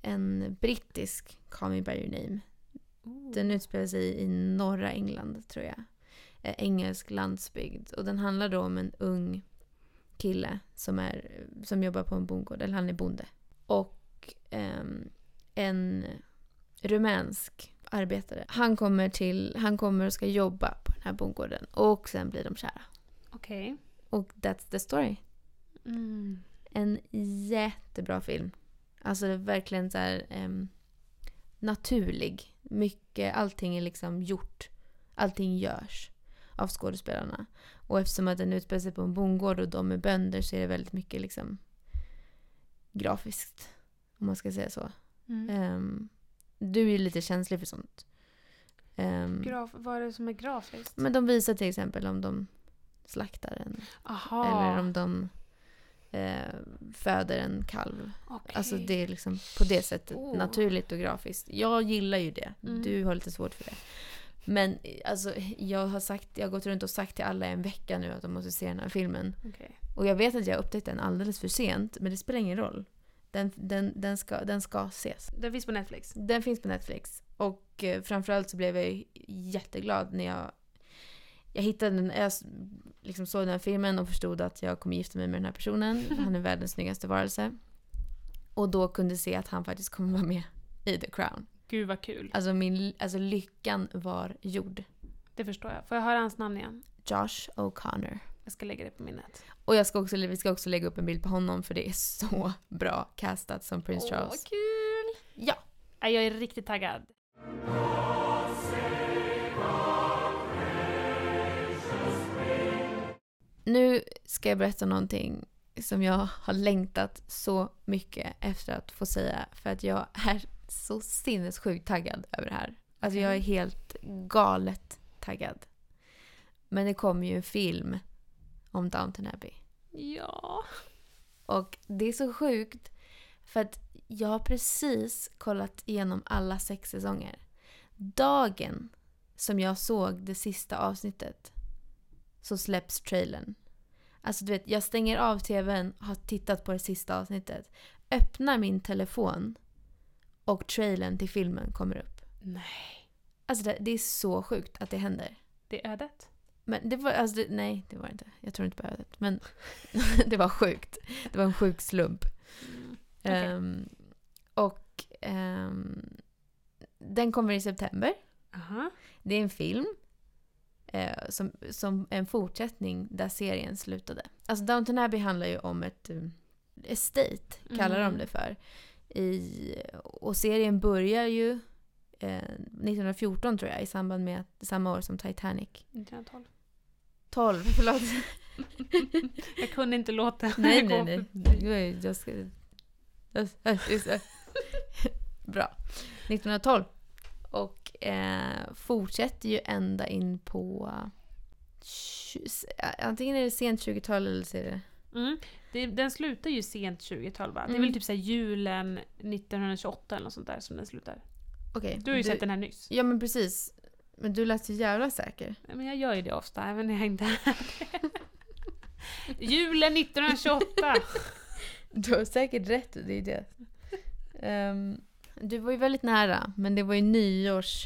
en brittisk Call Me By Your Name. Den utspelar sig i norra England, tror jag. Eh, engelsk landsbygd. Och den handlar då om en ung kille som, är, som jobbar på en bondgård, eller han är bonde. Och ehm, en rumänsk arbetare. Han kommer, till, han kommer och ska jobba på den här bondgården. Och sen blir de kära. Okej. Och that's the story. Mm. En jättebra film. Alltså det är verkligen så här ehm, naturlig. Mycket, allting är liksom gjort. Allting görs av skådespelarna. Och eftersom att den utspelar sig på en bondgård och de är bönder så är det väldigt mycket liksom grafiskt. Om man ska säga så. Mm. Ehm, du är ju lite känslig för sånt. Ehm, Graf, vad är det som är grafiskt? men de visar till exempel om de slaktar en Aha. eller om de eh, föder en kalv. Okej. Alltså det är liksom på det sättet Oh. naturligt och grafiskt. Jag gillar ju det. Mm. Du har lite svårt för det. Men alltså, jag har, sagt, jag har gått runt och sagt till alla i en vecka nu att de måste se den här filmen. Okej. Och jag vet att jag upptäckte den alldeles för sent, men det spelar ingen roll. Den, den, den, ska, den ska ses. Den finns på Netflix. Den finns på Netflix. Och eh, framförallt så blev jag jätteglad när jag, jag hittade den, jag liksom såg den här filmen och förstod att jag kommer gifta mig med den här personen. Han är världens snyggaste varelse. Och då kunde se att han faktiskt kommer vara med i The Crown. Gud vad kul. Alltså, min, alltså lyckan var gjord. Det förstår jag. Får jag höra hans namn igen? Josh O'Connor. Jag ska lägga det på minnet. Och jag ska också, vi ska också lägga upp en bild på honom för det är så bra castat som Prince Åh, Charles. vad kul! Ja. Jag är riktigt taggad. Nu ska jag berätta någonting som jag har längtat så mycket efter att få säga. För att jag är så sinnessjukt taggad över det här. Alltså jag är helt galet taggad. Men det kommer ju en film om Downton Abbey. Ja. Och det är så sjukt för att jag har precis kollat igenom alla sex säsonger. Dagen som jag såg det sista avsnittet så släpps trailern. Alltså du vet, jag stänger av tvn, har tittat på det sista avsnittet, öppnar min telefon och trailern till filmen kommer upp. Nej. Alltså det, det är så sjukt att det händer. Det är ödet. Men det var, alltså det, nej det var det inte. Jag tror inte på ödet. Men det var sjukt. Det var en sjuk slump. Mm. Okej. Ehm, och ehm, den kommer i september. Aha. Det är en film. eh, som, som en fortsättning där serien slutade. Alltså Downton Abbey handlar ju om ett um, estate, kallar Mm. de det för. I, och serien börjar ju eh, 1914 tror jag, i samband med samma år som Titanic. 1912. 12, förlåt. Jag kunde inte låta nej, nej, nej. förbi. Jag, ska... Bra. 1912. Och eh, fortsätter ju ända in på... tju- Antingen är det sent 20-tal eller så är det... Mm. Det, den slutar ju sent 20-tal va? Det är Mm. väl typ såhär julen 1928 eller något sånt där som den slutar. Okej. Du har ju sett den här nyss. Ja men precis. Men du lät så jävla säker. Nej, Men jag gör ju det ofta, även när jag inte är Julen 1928! Du har säkert rätt, det är det. Ehm, du var ju väldigt nära, men det var ju nyårs,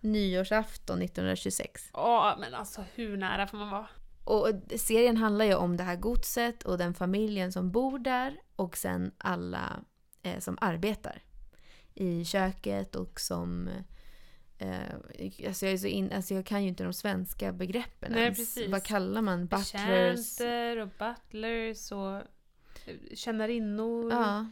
nyårsafton 1926. Ja, men alltså hur nära får man vara? Och serien handlar ju om det här godset och den familjen som bor där och sen alla eh, som arbetar i köket och som... Eh, alltså, jag är så in, alltså jag kan ju inte de svenska begreppen Nej, ens. precis. Vad kallar man? Butlers? Betjänter och butlers och eh, tjänarinnor, Ja,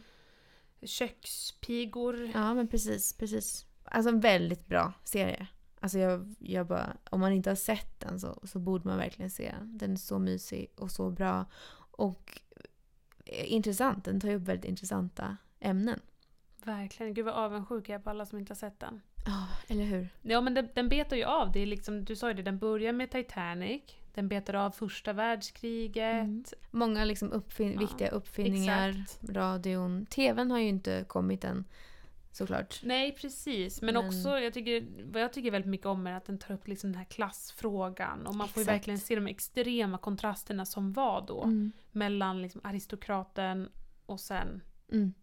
kökspigor. ja, men precis, precis. Alltså en väldigt bra serie. Alltså jag, jag bara, om man inte har sett den så, så borde man verkligen se den. Den är så mysig och så bra. Och eh, intressant. Den tar ju upp väldigt intressanta ämnen. Verkligen, gud vad avundsjuk jag är på alla som inte har sett den. Ja, eller hur? Ja men den, den betar ju av, det är liksom, du sa ju det, den börjar med Titanic, den betar av första världskriget. Mm. Många liksom uppfin- Ja, viktiga uppfinningar. exakt. Radion. TVn har ju inte kommit än såklart. Nej precis, men, Men- också jag tycker, vad jag tycker väldigt mycket om är att den tar upp liksom den här klassfrågan och man får ju Exakt. verkligen se de extrema kontrasterna som var då Mm. mellan liksom aristokraten och sen Mm.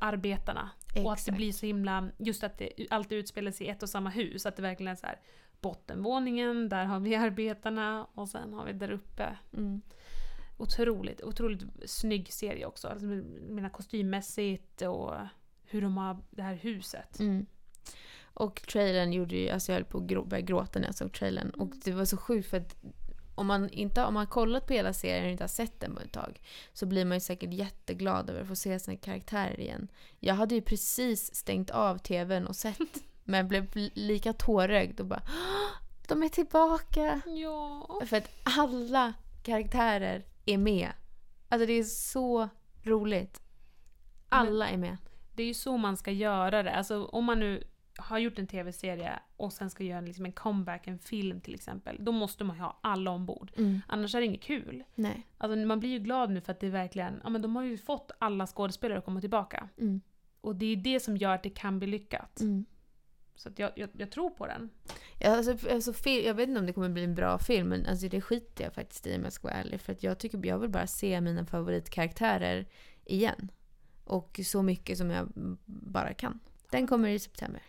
arbetarna. Och att det Exakt. blir så himla, just att det alltid utspelar sig i ett och samma hus, att det verkligen är så här bottenvåningen, där har vi arbetarna och sen har vi där uppe Mm. Otroligt, otroligt snygg serie också. Alltså, menar kostymmässigt och hur de har det här huset. Mm. Och trailern gjorde ju, alltså jag höll på att börja gråta när jag såg trailern. Och det var så sjukt för att om man inte om man kollat på hela serien och inte har sett den på ett tag så blir man ju säkert jätteglad över att få se sina karaktärer igen. Jag hade ju precis stängt av tvn och sett men blev lika tårögd och bara "Åh, de är tillbaka! Ja. För att alla karaktärer är med. Alltså det är så roligt. Alla är med. Det är ju så man ska göra det. Alltså om man nu har gjort en tv-serie och sen ska göra liksom en comeback, en film till exempel, då måste man ju ha alla ombord. Mm. Annars är det inget kul. Nej. Alltså man blir ju glad nu för att det verkligen, ja men de har ju fått alla skådespelare att komma tillbaka. Mm. Och det är det som gör att det kan bli lyckat. Mm. Så jag, jag, jag tror på den. Ja, alltså, alltså, fil- jag vet inte om det kommer bli en bra film, men alltså, det skiter jag faktiskt i om jag ska vara ärlig. För att jag, tycker, jag vill bara se mina favoritkaraktärer igen. Och så mycket som jag bara kan. Den kommer i september.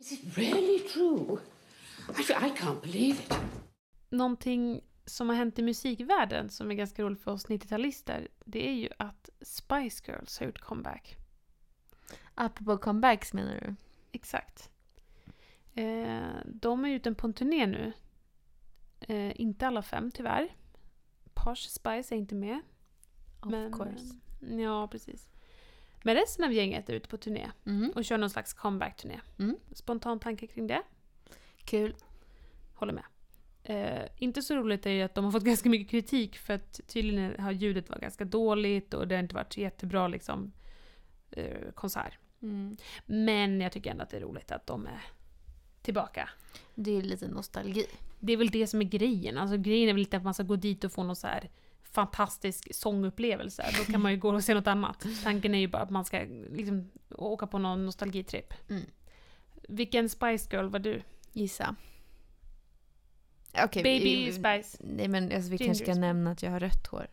Is it really true? I, I can't believe it. Någonting som har hänt i musikvärlden som är ganska roligt för oss 90-talister, det är ju att Spice Girls har gjort comeback. Apropå comebacks menar du? Exakt. Eh, de är ute på en turné nu. Eh, inte alla fem tyvärr. Posh Spice är inte med. Of men, course. eh, Ja, precis. Men resten av gänget ute på turné Mhm. och kör någon slags comeback-turné. Mm. Spontan tanke kring det? Kul. Håller med. Eh, inte så roligt är ju att de har fått ganska mycket kritik för att tydligen har ljudet varit ganska dåligt och det har inte varit jättebra liksom, eh, konsert. Mm. Men jag tycker ändå att det är roligt att de är tillbaka. Det är lite nostalgi. Det är väl det som är grejen. Alltså grejen är väl lite att man ska gå dit och få någon så här fantastisk sångupplevelse. Då kan man ju gå och se något annat. Tanken är ju bara att man ska liksom åka på någon nostalgitripp. Mm. Vilken Spice Girl var du? Gissa. Okej, Baby vi- Spice. Nej men alltså, vi Ginger kanske ska nämna att jag har rött hår.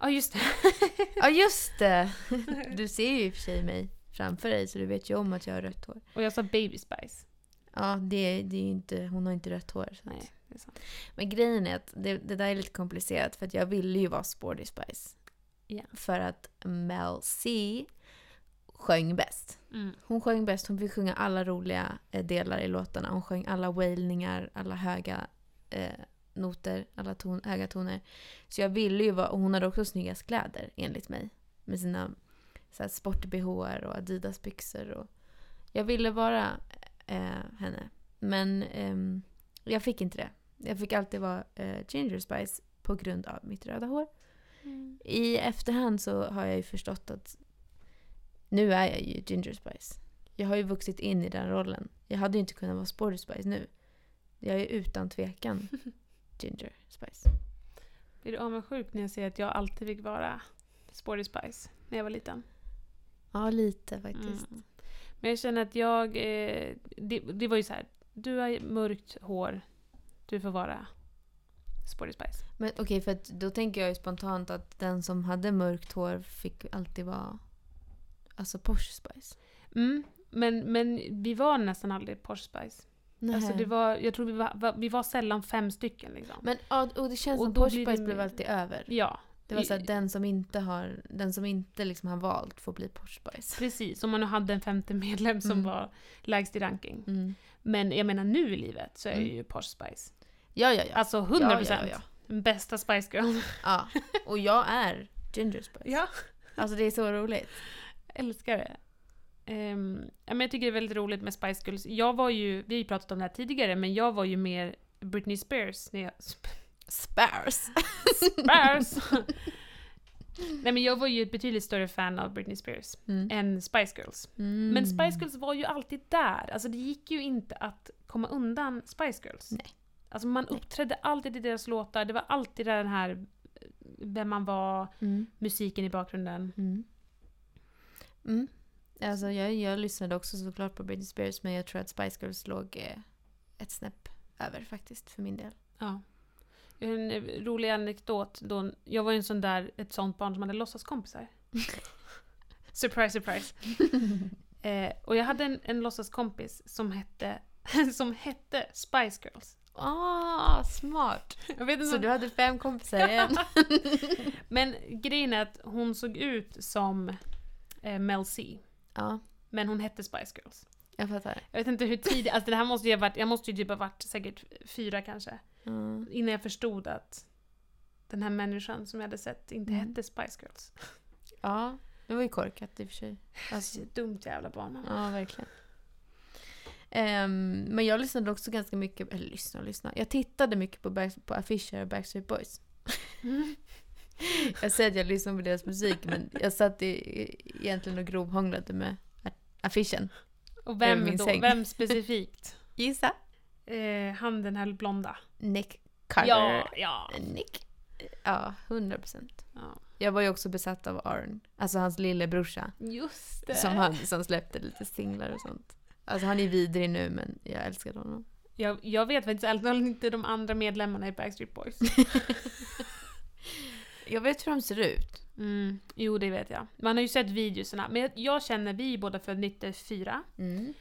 Ja, just det. Ja just det! Du ser ju i och för sig mig framför dig så du vet ju om att jag har rött hår. Och jag sa Baby Spice. Ja, det, det är ju inte, hon har inte rött hår. Så. Nej. Men grejen är att det, det där är lite komplicerat för att jag ville ju vara Sporty Spice. Ja. För att Mel C sjöng bäst. Mm. Hon sjöng bäst, hon fick sjunga alla roliga eh, delar i låtarna. Hon sjöng alla wailningar, alla höga eh, noter, alla ton, höga toner. Så jag ville ju vara, och hon hade också snyggast kläder enligt mig. Med sina sport-bh och Adidas-byxor. Och jag ville vara eh, henne. Men ehm, jag fick inte det. Jag fick alltid vara eh, Ginger Spice på grund av mitt röda hår. Mm. I efterhand så har jag ju förstått att nu är jag ju Ginger Spice. Jag har ju vuxit in i den rollen. Jag hade ju inte kunnat vara Sporty Spice nu. Jag är utan tvekan Ginger Spice. Blir du avundsjuk när jag säger att jag alltid fick vara Sporty Spice när jag var liten? Ja, lite faktiskt. Mm. Men jag känner att jag... Eh, det, det var ju så här. Du har mörkt hår. Du får vara Sporty Spice. Men okej, för att då tänker jag ju spontant att den som hade mörkt hår fick alltid vara alltså Porsche Spice. Mm. Men, men vi var nästan aldrig Porsche Spice. Nej. Alltså det var, jag tror vi var, vi var sällan fem stycken liksom. Men och det känns Och som Porsche Spice blev alltid över. Ja, Det var så att den som inte har, den som inte liksom har valt får bli Porsche Spice. precis. Om man nu hade en femte medlem som Mm. var lägst i ranking. Mm. Men jag menar nu i livet så är jag Mm. ju Porsche Spice. Ja, ja, ja. Alltså 100%. Ja, ja, ja. Den bästa Spice Girl. ja. Och jag är Ginger Spice. ja. Alltså det är så roligt. älskar det. Men jag tycker det är väldigt roligt med Spice Girls. Jag var ju, vi har ju pratat om det här tidigare, men jag var ju mer Britney Spears när jag... Sp- Spars. Spears! Nej men jag var ju ett betydligt större fan av Britney Spears Mm. än Spice Girls. Mm. Men Spice Girls var ju alltid där. Alltså det gick ju inte att komma undan Spice Girls. Nej. Alltså man uppträdde alltid i deras låtar. Det var alltid den här eh, vem man var, Mm. musiken i bakgrunden. Mm. Mm. Alltså jag, jag lyssnade också såklart på Britney Spears men jag tror att Spice Girls låg eh, ett snäpp över faktiskt för min del. Ja. En eh, rolig anekdot. Då, jag var ju en sån där, ett sånt barn som hade låtsaskompisar. surprise, surprise. eh, och jag hade en, en låtsaskompis som hette, som hette Spice Girls. Ah, smart! Jag vet inte Så om- du hade fem kompisar igen? Men grejen är att hon såg ut som eh, Mel C. ja, Men hon hette Spice Girls. jag fattar. Jag vet inte hur tidigt, alltså det här måste ju ha varit, jag måste ju typ ha varit säkert fyra kanske. Mm. Innan jag förstod att den här människan som jag hade sett inte Mm. hette Spice Girls. Ja, det var ju korkat i och för sig. Alltså, dumt jävla barn. Ja, verkligen. Ehm, men jag lyssnade också ganska mycket, eller lyssna och lyssna. Jag tittade mycket på, Back, på affischer och Backstreet Boys. Mm. Jag säger att jag lyssnar på deras musik men jag satt i, egentligen och grovhånglade med affischen. Och vem min då? säng. Vem specifikt? Gissa. Eh, han den här blonda. Nick Carter. Ja, ja. Nick. Ja, 100 procent. ja. Jag var ju också besatt av Arn. Alltså hans lillebrorsa. Just det. Som, han, som släppte lite singlar och sånt. Alltså han är vidrig nu men jag älskar honom. Jag, jag vet faktiskt ärligt inte de andra medlemmarna i Backstreet Boys. Jag vet hur de ser ut. Mm, jo, det vet jag. Man har ju sett videorna. Men jag, jag känner, vi är båda född 94. Mm.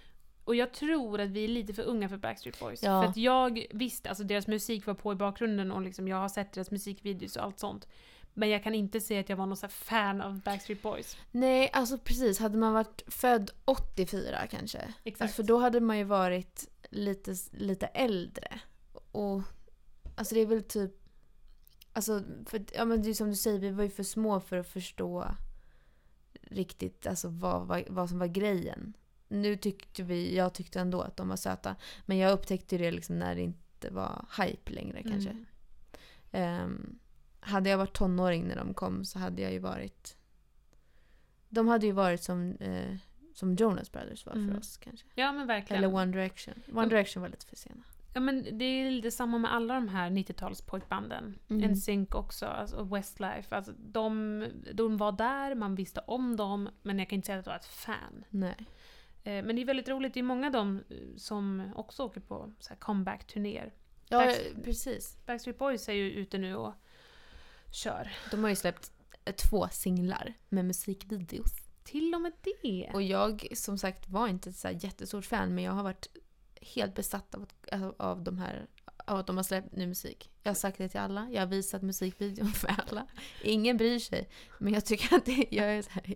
Och jag tror att vi är lite för unga för Backstreet Boys. Ja. För att jag visste, alltså deras musik var på i bakgrunden och liksom jag har sett deras musikvideos och allt sånt. Men jag kan inte säga att jag var någon fan av Backstreet Boys. Nej, alltså precis. Hade man varit född 84 kanske. Exakt. Alltså, för då hade man ju varit lite, lite äldre. Och alltså det är väl typ... Alltså, för, ja, men det är som du säger, vi var ju för små för att förstå riktigt alltså, vad, vad, vad som var grejen. Nu tyckte vi, jag tyckte ändå att de var söta. Men jag upptäckte det liksom när det inte var hype längre kanske. Mm. Ehm, hade jag varit tonåring när de kom så hade jag ju varit... De hade ju varit som, eh, som Jonas Brothers var för Mm. oss kanske. Ja men verkligen. Eller One Direction. One. Direction var lite för sena. Ja men det är lite samma med alla de här 90-talspojkbanden. Mm. NSYNC också, alltså och Westlife. Alltså, de, de var där, man visste om dem, men jag kan inte säga att jag var ett fan. Nej. Eh, Men det är väldigt roligt, det är många av dem eh, som också åker på comeback-turnéer. Ja, Backst- precis. Backstreet Boys är ju ute nu och kör. De har ju släppt eh, två singlar med musikvideos. Till och med det! Och jag som sagt var inte ett så jättestort fan men jag har varit helt besatt av, att- av, de här av att de har släppt ny musik. Jag har sagt det till alla, jag har visat musikvideon för alla. Ingen bryr sig. Men jag tycker att det, jag är så här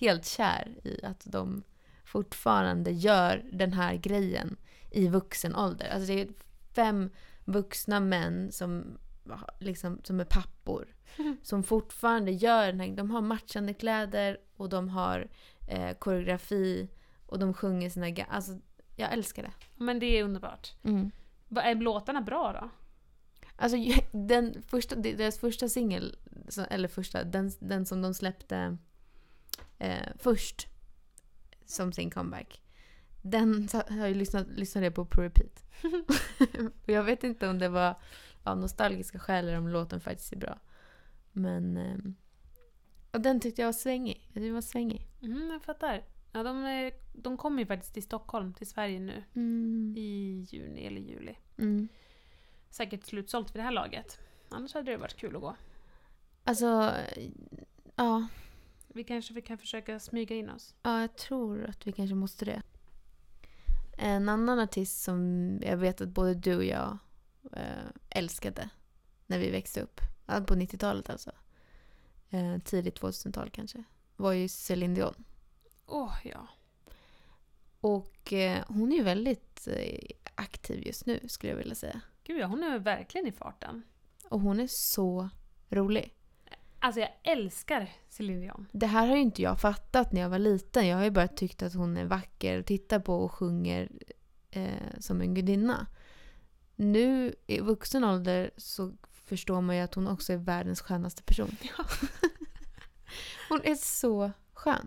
helt kär i att de fortfarande gör den här grejen i vuxen ålder. Alltså det är fem vuxna män som, liksom, som är pappor. Som fortfarande gör den här, de har matchande kläder och de har eh, koreografi och de sjunger sina Alltså, jag älskar det. Men det är underbart. Vad Är låtarna bra då? Alltså den första, deras första singel, eller första, den, den som de släppte eh, först som sin comeback. Den har jag lyssnat, lyssnade på på repeat. Jag vet inte om det var av nostalgiska skäl eller om låten faktiskt är bra. Men... Eh, och den tyckte jag var svängig. Den var svängig. Mm, jag fattar. Ja, de, är- de kommer ju faktiskt till Stockholm, till Sverige nu. Mm. I juni eller juli. Mm. Säkert slutsålt vid det här laget. Annars hade det varit kul att gå. Alltså, ja. Vi kanske kan försöka smyga in oss. Ja, jag tror att vi kanske måste det. En annan artist som jag vet att både du och jag eh, älskade när vi växte upp, på 90-talet alltså, eh, tidigt 2000-tal kanske, var ju Celine Dion. Åh, ja. Och eh, hon är ju väldigt eh, aktiv just nu skulle jag vilja säga. Gud ja, hon är verkligen i farten. Och hon är så rolig. Alltså jag älskar Celine Dion. Det här har ju inte jag fattat när jag var liten. Jag har ju bara tyckt att hon är vacker att titta på och sjunger eh, som en gudinna. Nu i vuxen ålder så förstår man ju att hon också är världens skönaste person. Ja. hon är så skön.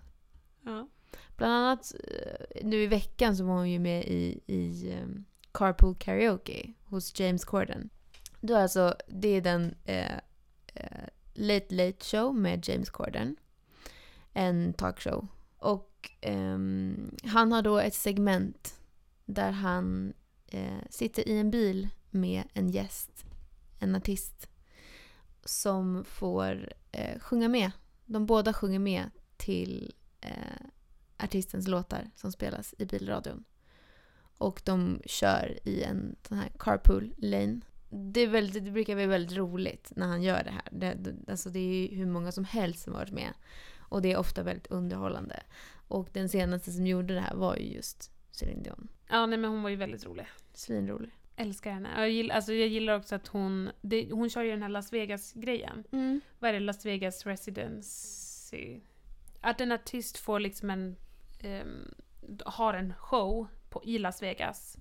Ja. Bland annat eh, nu i veckan så var hon ju med i, i eh, Carpool Karaoke hos James Corden. Då alltså, det är den eh, eh, Late Late Show med James Corden. En talkshow. Och ehm, han har då ett segment där han eh, sitter i en bil med en gäst, en artist, som får eh, sjunga med. De båda sjunger med till eh, artistens låtar som spelas i bilradion. Och de kör i en sån här carpool lane. Det, är väldigt, det brukar vara väldigt roligt när han gör det här. Det, det, alltså det är ju hur många som helst som varit med. Och det är ofta väldigt underhållande. Och den senaste som gjorde det här var ju just Celine Dion. Ja, nej men hon var ju väldigt rolig. Svinrolig. Älskar henne. Jag gillar, alltså jag gillar också att hon, det, hon kör ju den här Las Vegas-grejen. Vad är det? Las Vegas Residency? Att en artist får liksom en, ehm, har en show på, i Las Vegas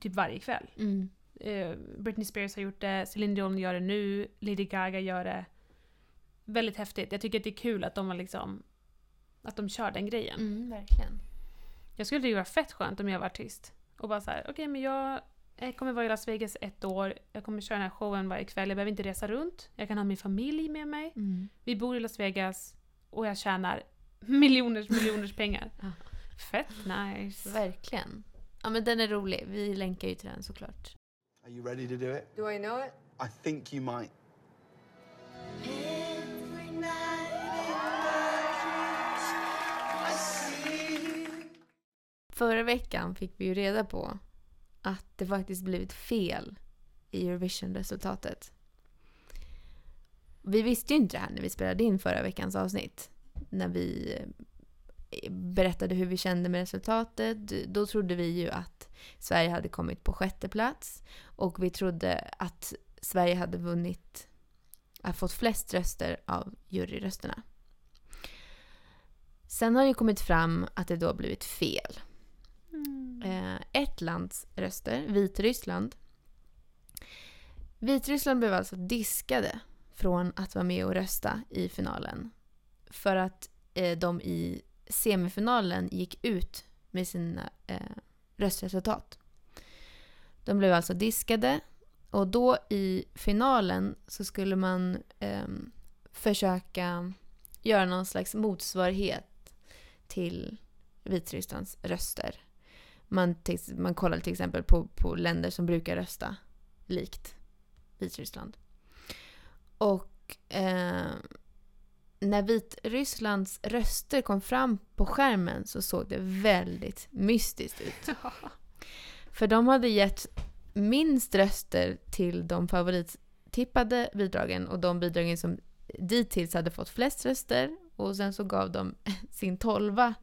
typ varje kväll. Mm. Eh, Britney Spears har gjort det, Celine Dion gör det nu, Lady Gaga gör det. Väldigt häftigt. Jag tycker att det är kul att de har liksom att de kör den grejen. Mm, verkligen. Jag skulle tycka det var fett skönt om jag var artist. Och bara så här, okej men jag, jag kommer vara i Las Vegas ett år, jag kommer köra den här showen varje kväll, jag behöver inte resa runt, jag kan ha min familj med mig. Mm. Vi bor i Las Vegas och jag tjänar miljoners miljoners pengar. Ja. Fett nice. Verkligen. Ja men den är rolig. Vi länkar ju till den såklart. Are you ready to do it? Do I know it? I think you might. Förra veckan fick vi ju reda på att det faktiskt blivit fel i Eurovision-resultatet. Vi visste ju inte det här när vi spelade in förra veckans avsnitt. När vi eh, berättade hur vi kände med resultatet. Då trodde vi ju att Sverige hade kommit på sjätte plats och vi trodde att Sverige hade vunnit, eh, fått flest röster av juryrösterna. Sen har det ju kommit fram att det då blivit fel. Eh, ett lands röster, Vitryssland. Vitryssland blev alltså diskade från att vara med och rösta i finalen. För att eh, de i semifinalen gick ut med sina eh, röstresultat. De blev alltså diskade och då i finalen så skulle man eh, försöka göra någon slags motsvarighet till Vitrysslands röster. Man, man kollar till exempel på, på länder som brukar rösta likt Vitryssland. Och eh, när Vitrysslands röster kom fram på skärmen så såg det väldigt mystiskt ut. För de hade gett minst röster till de favorittippade bidragen och de bidragen som dittills hade fått flest röster. Och sen så gav de sin tolva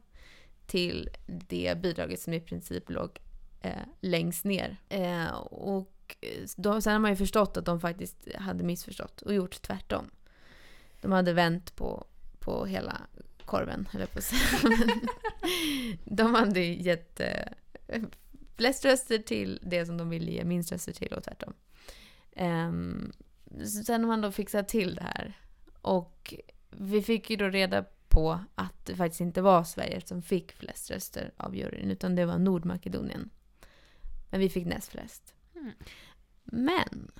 till det bidraget som i princip låg eh, längst ner. Eh, och eh, då, sen har man ju förstått att de faktiskt hade missförstått och gjort tvärtom. De hade vänt på, på hela korven, höll jag på att säga. De hade gett eh, flest röster till det som de ville ge minst röster till och tvärtom. Um, sen har man då fixat till det här. Och vi fick ju då reda på att det faktiskt inte var Sverige som fick flest röster av juryn, utan det var Nordmakedonien. Men vi fick näst flest. Mm. Men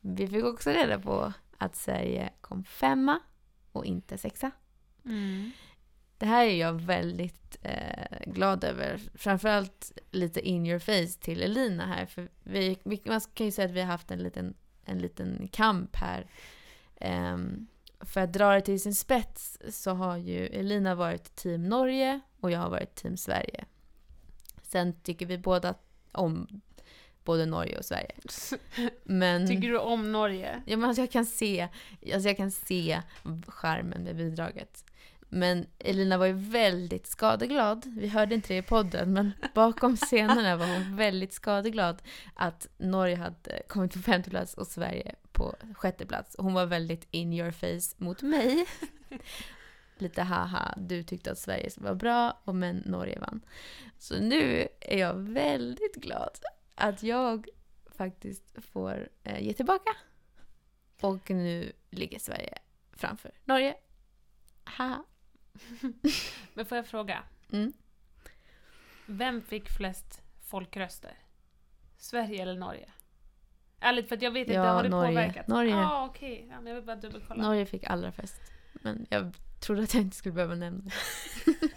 vi fick också reda på att Sverige kom femma och inte sexa. Mm. Det här är jag väldigt eh, glad över. Framförallt lite in your face till Elina här. För vi, man kan ju säga att vi har haft en liten, en liten kamp här. Ehm, för att dra det till sin spets så har ju Elina varit team Norge och jag har varit team Sverige. Sen tycker vi båda om både Norge och Sverige. Men... Tycker du om Norge? Ja, men alltså jag kan se, alltså jag kan se skärmen med bidraget. Men Elina var ju väldigt skadeglad. Vi hörde inte det i podden, men bakom scenerna var hon väldigt skadeglad att Norge hade kommit på femte plats och Sverige på sjätte plats. Hon var väldigt in your face mot mig. Lite haha, du tyckte att Sverige var bra och men Norge vann. Så nu är jag väldigt glad att jag faktiskt får eh, ge tillbaka. Och nu ligger Sverige framför Norge. Haha. Men får jag fråga? Mm. Vem fick flest folkröster? Sverige eller Norge? Ärligt, för jag vet inte, Ja, har det Norge. påverkat? Norge. Ah, okej. Ja, jag vill bara dubbelkolla. Norge fick allra flest. Men jag trodde att jag inte skulle behöva nämna det.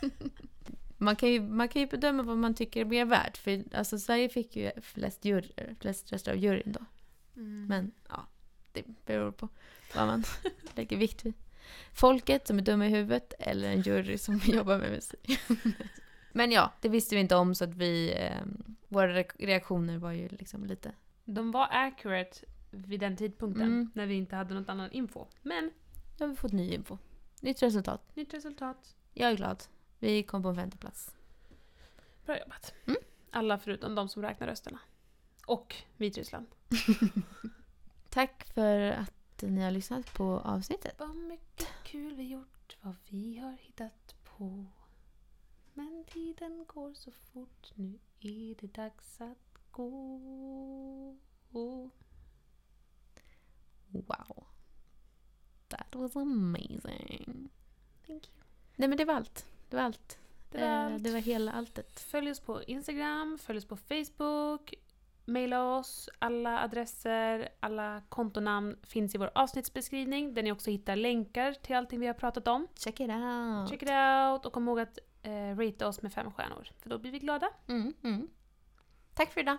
man, kan ju, man kan ju bedöma vad man tycker är mer värt. För alltså, Sverige fick ju flest, jur, flest röster av juryn då. Mm. Men ja, det beror på vad man lägger vikt vid. Folket som är dumma i huvudet eller en jury som jobbar med musik. Men ja, det visste vi inte om så att vi... Eh, våra re- reaktioner var ju liksom lite... De var accurate vid den tidpunkten, Mm. när vi inte hade något annan info. Men, Nu har vi fått ny info. Nytt resultat. nytt resultat. Jag är glad. Vi kom på en femte plats. Bra jobbat. Mm. Alla förutom de som räknar rösterna. Och Vitryssland. Tack för att ni har lyssnat på avsnittet. Vad mycket kul vi gjort, vad vi har hittat på. Men tiden går så fort, nu är det dags att gå. Wow. That was amazing. Thank you. Nej men det var allt. Det var allt Det var Eh, allt. det var hela alltet. Följ oss på Instagram, följ oss på Facebook, maila oss. Alla adresser, alla kontonamn finns i vår avsnittsbeskrivning där ni också hittar länkar till allting vi har pratat om. Check it out. Check it out och kom ihåg att eh, ratea oss med fem stjärnor för då blir vi glada. Mm, mm. Tack för idag.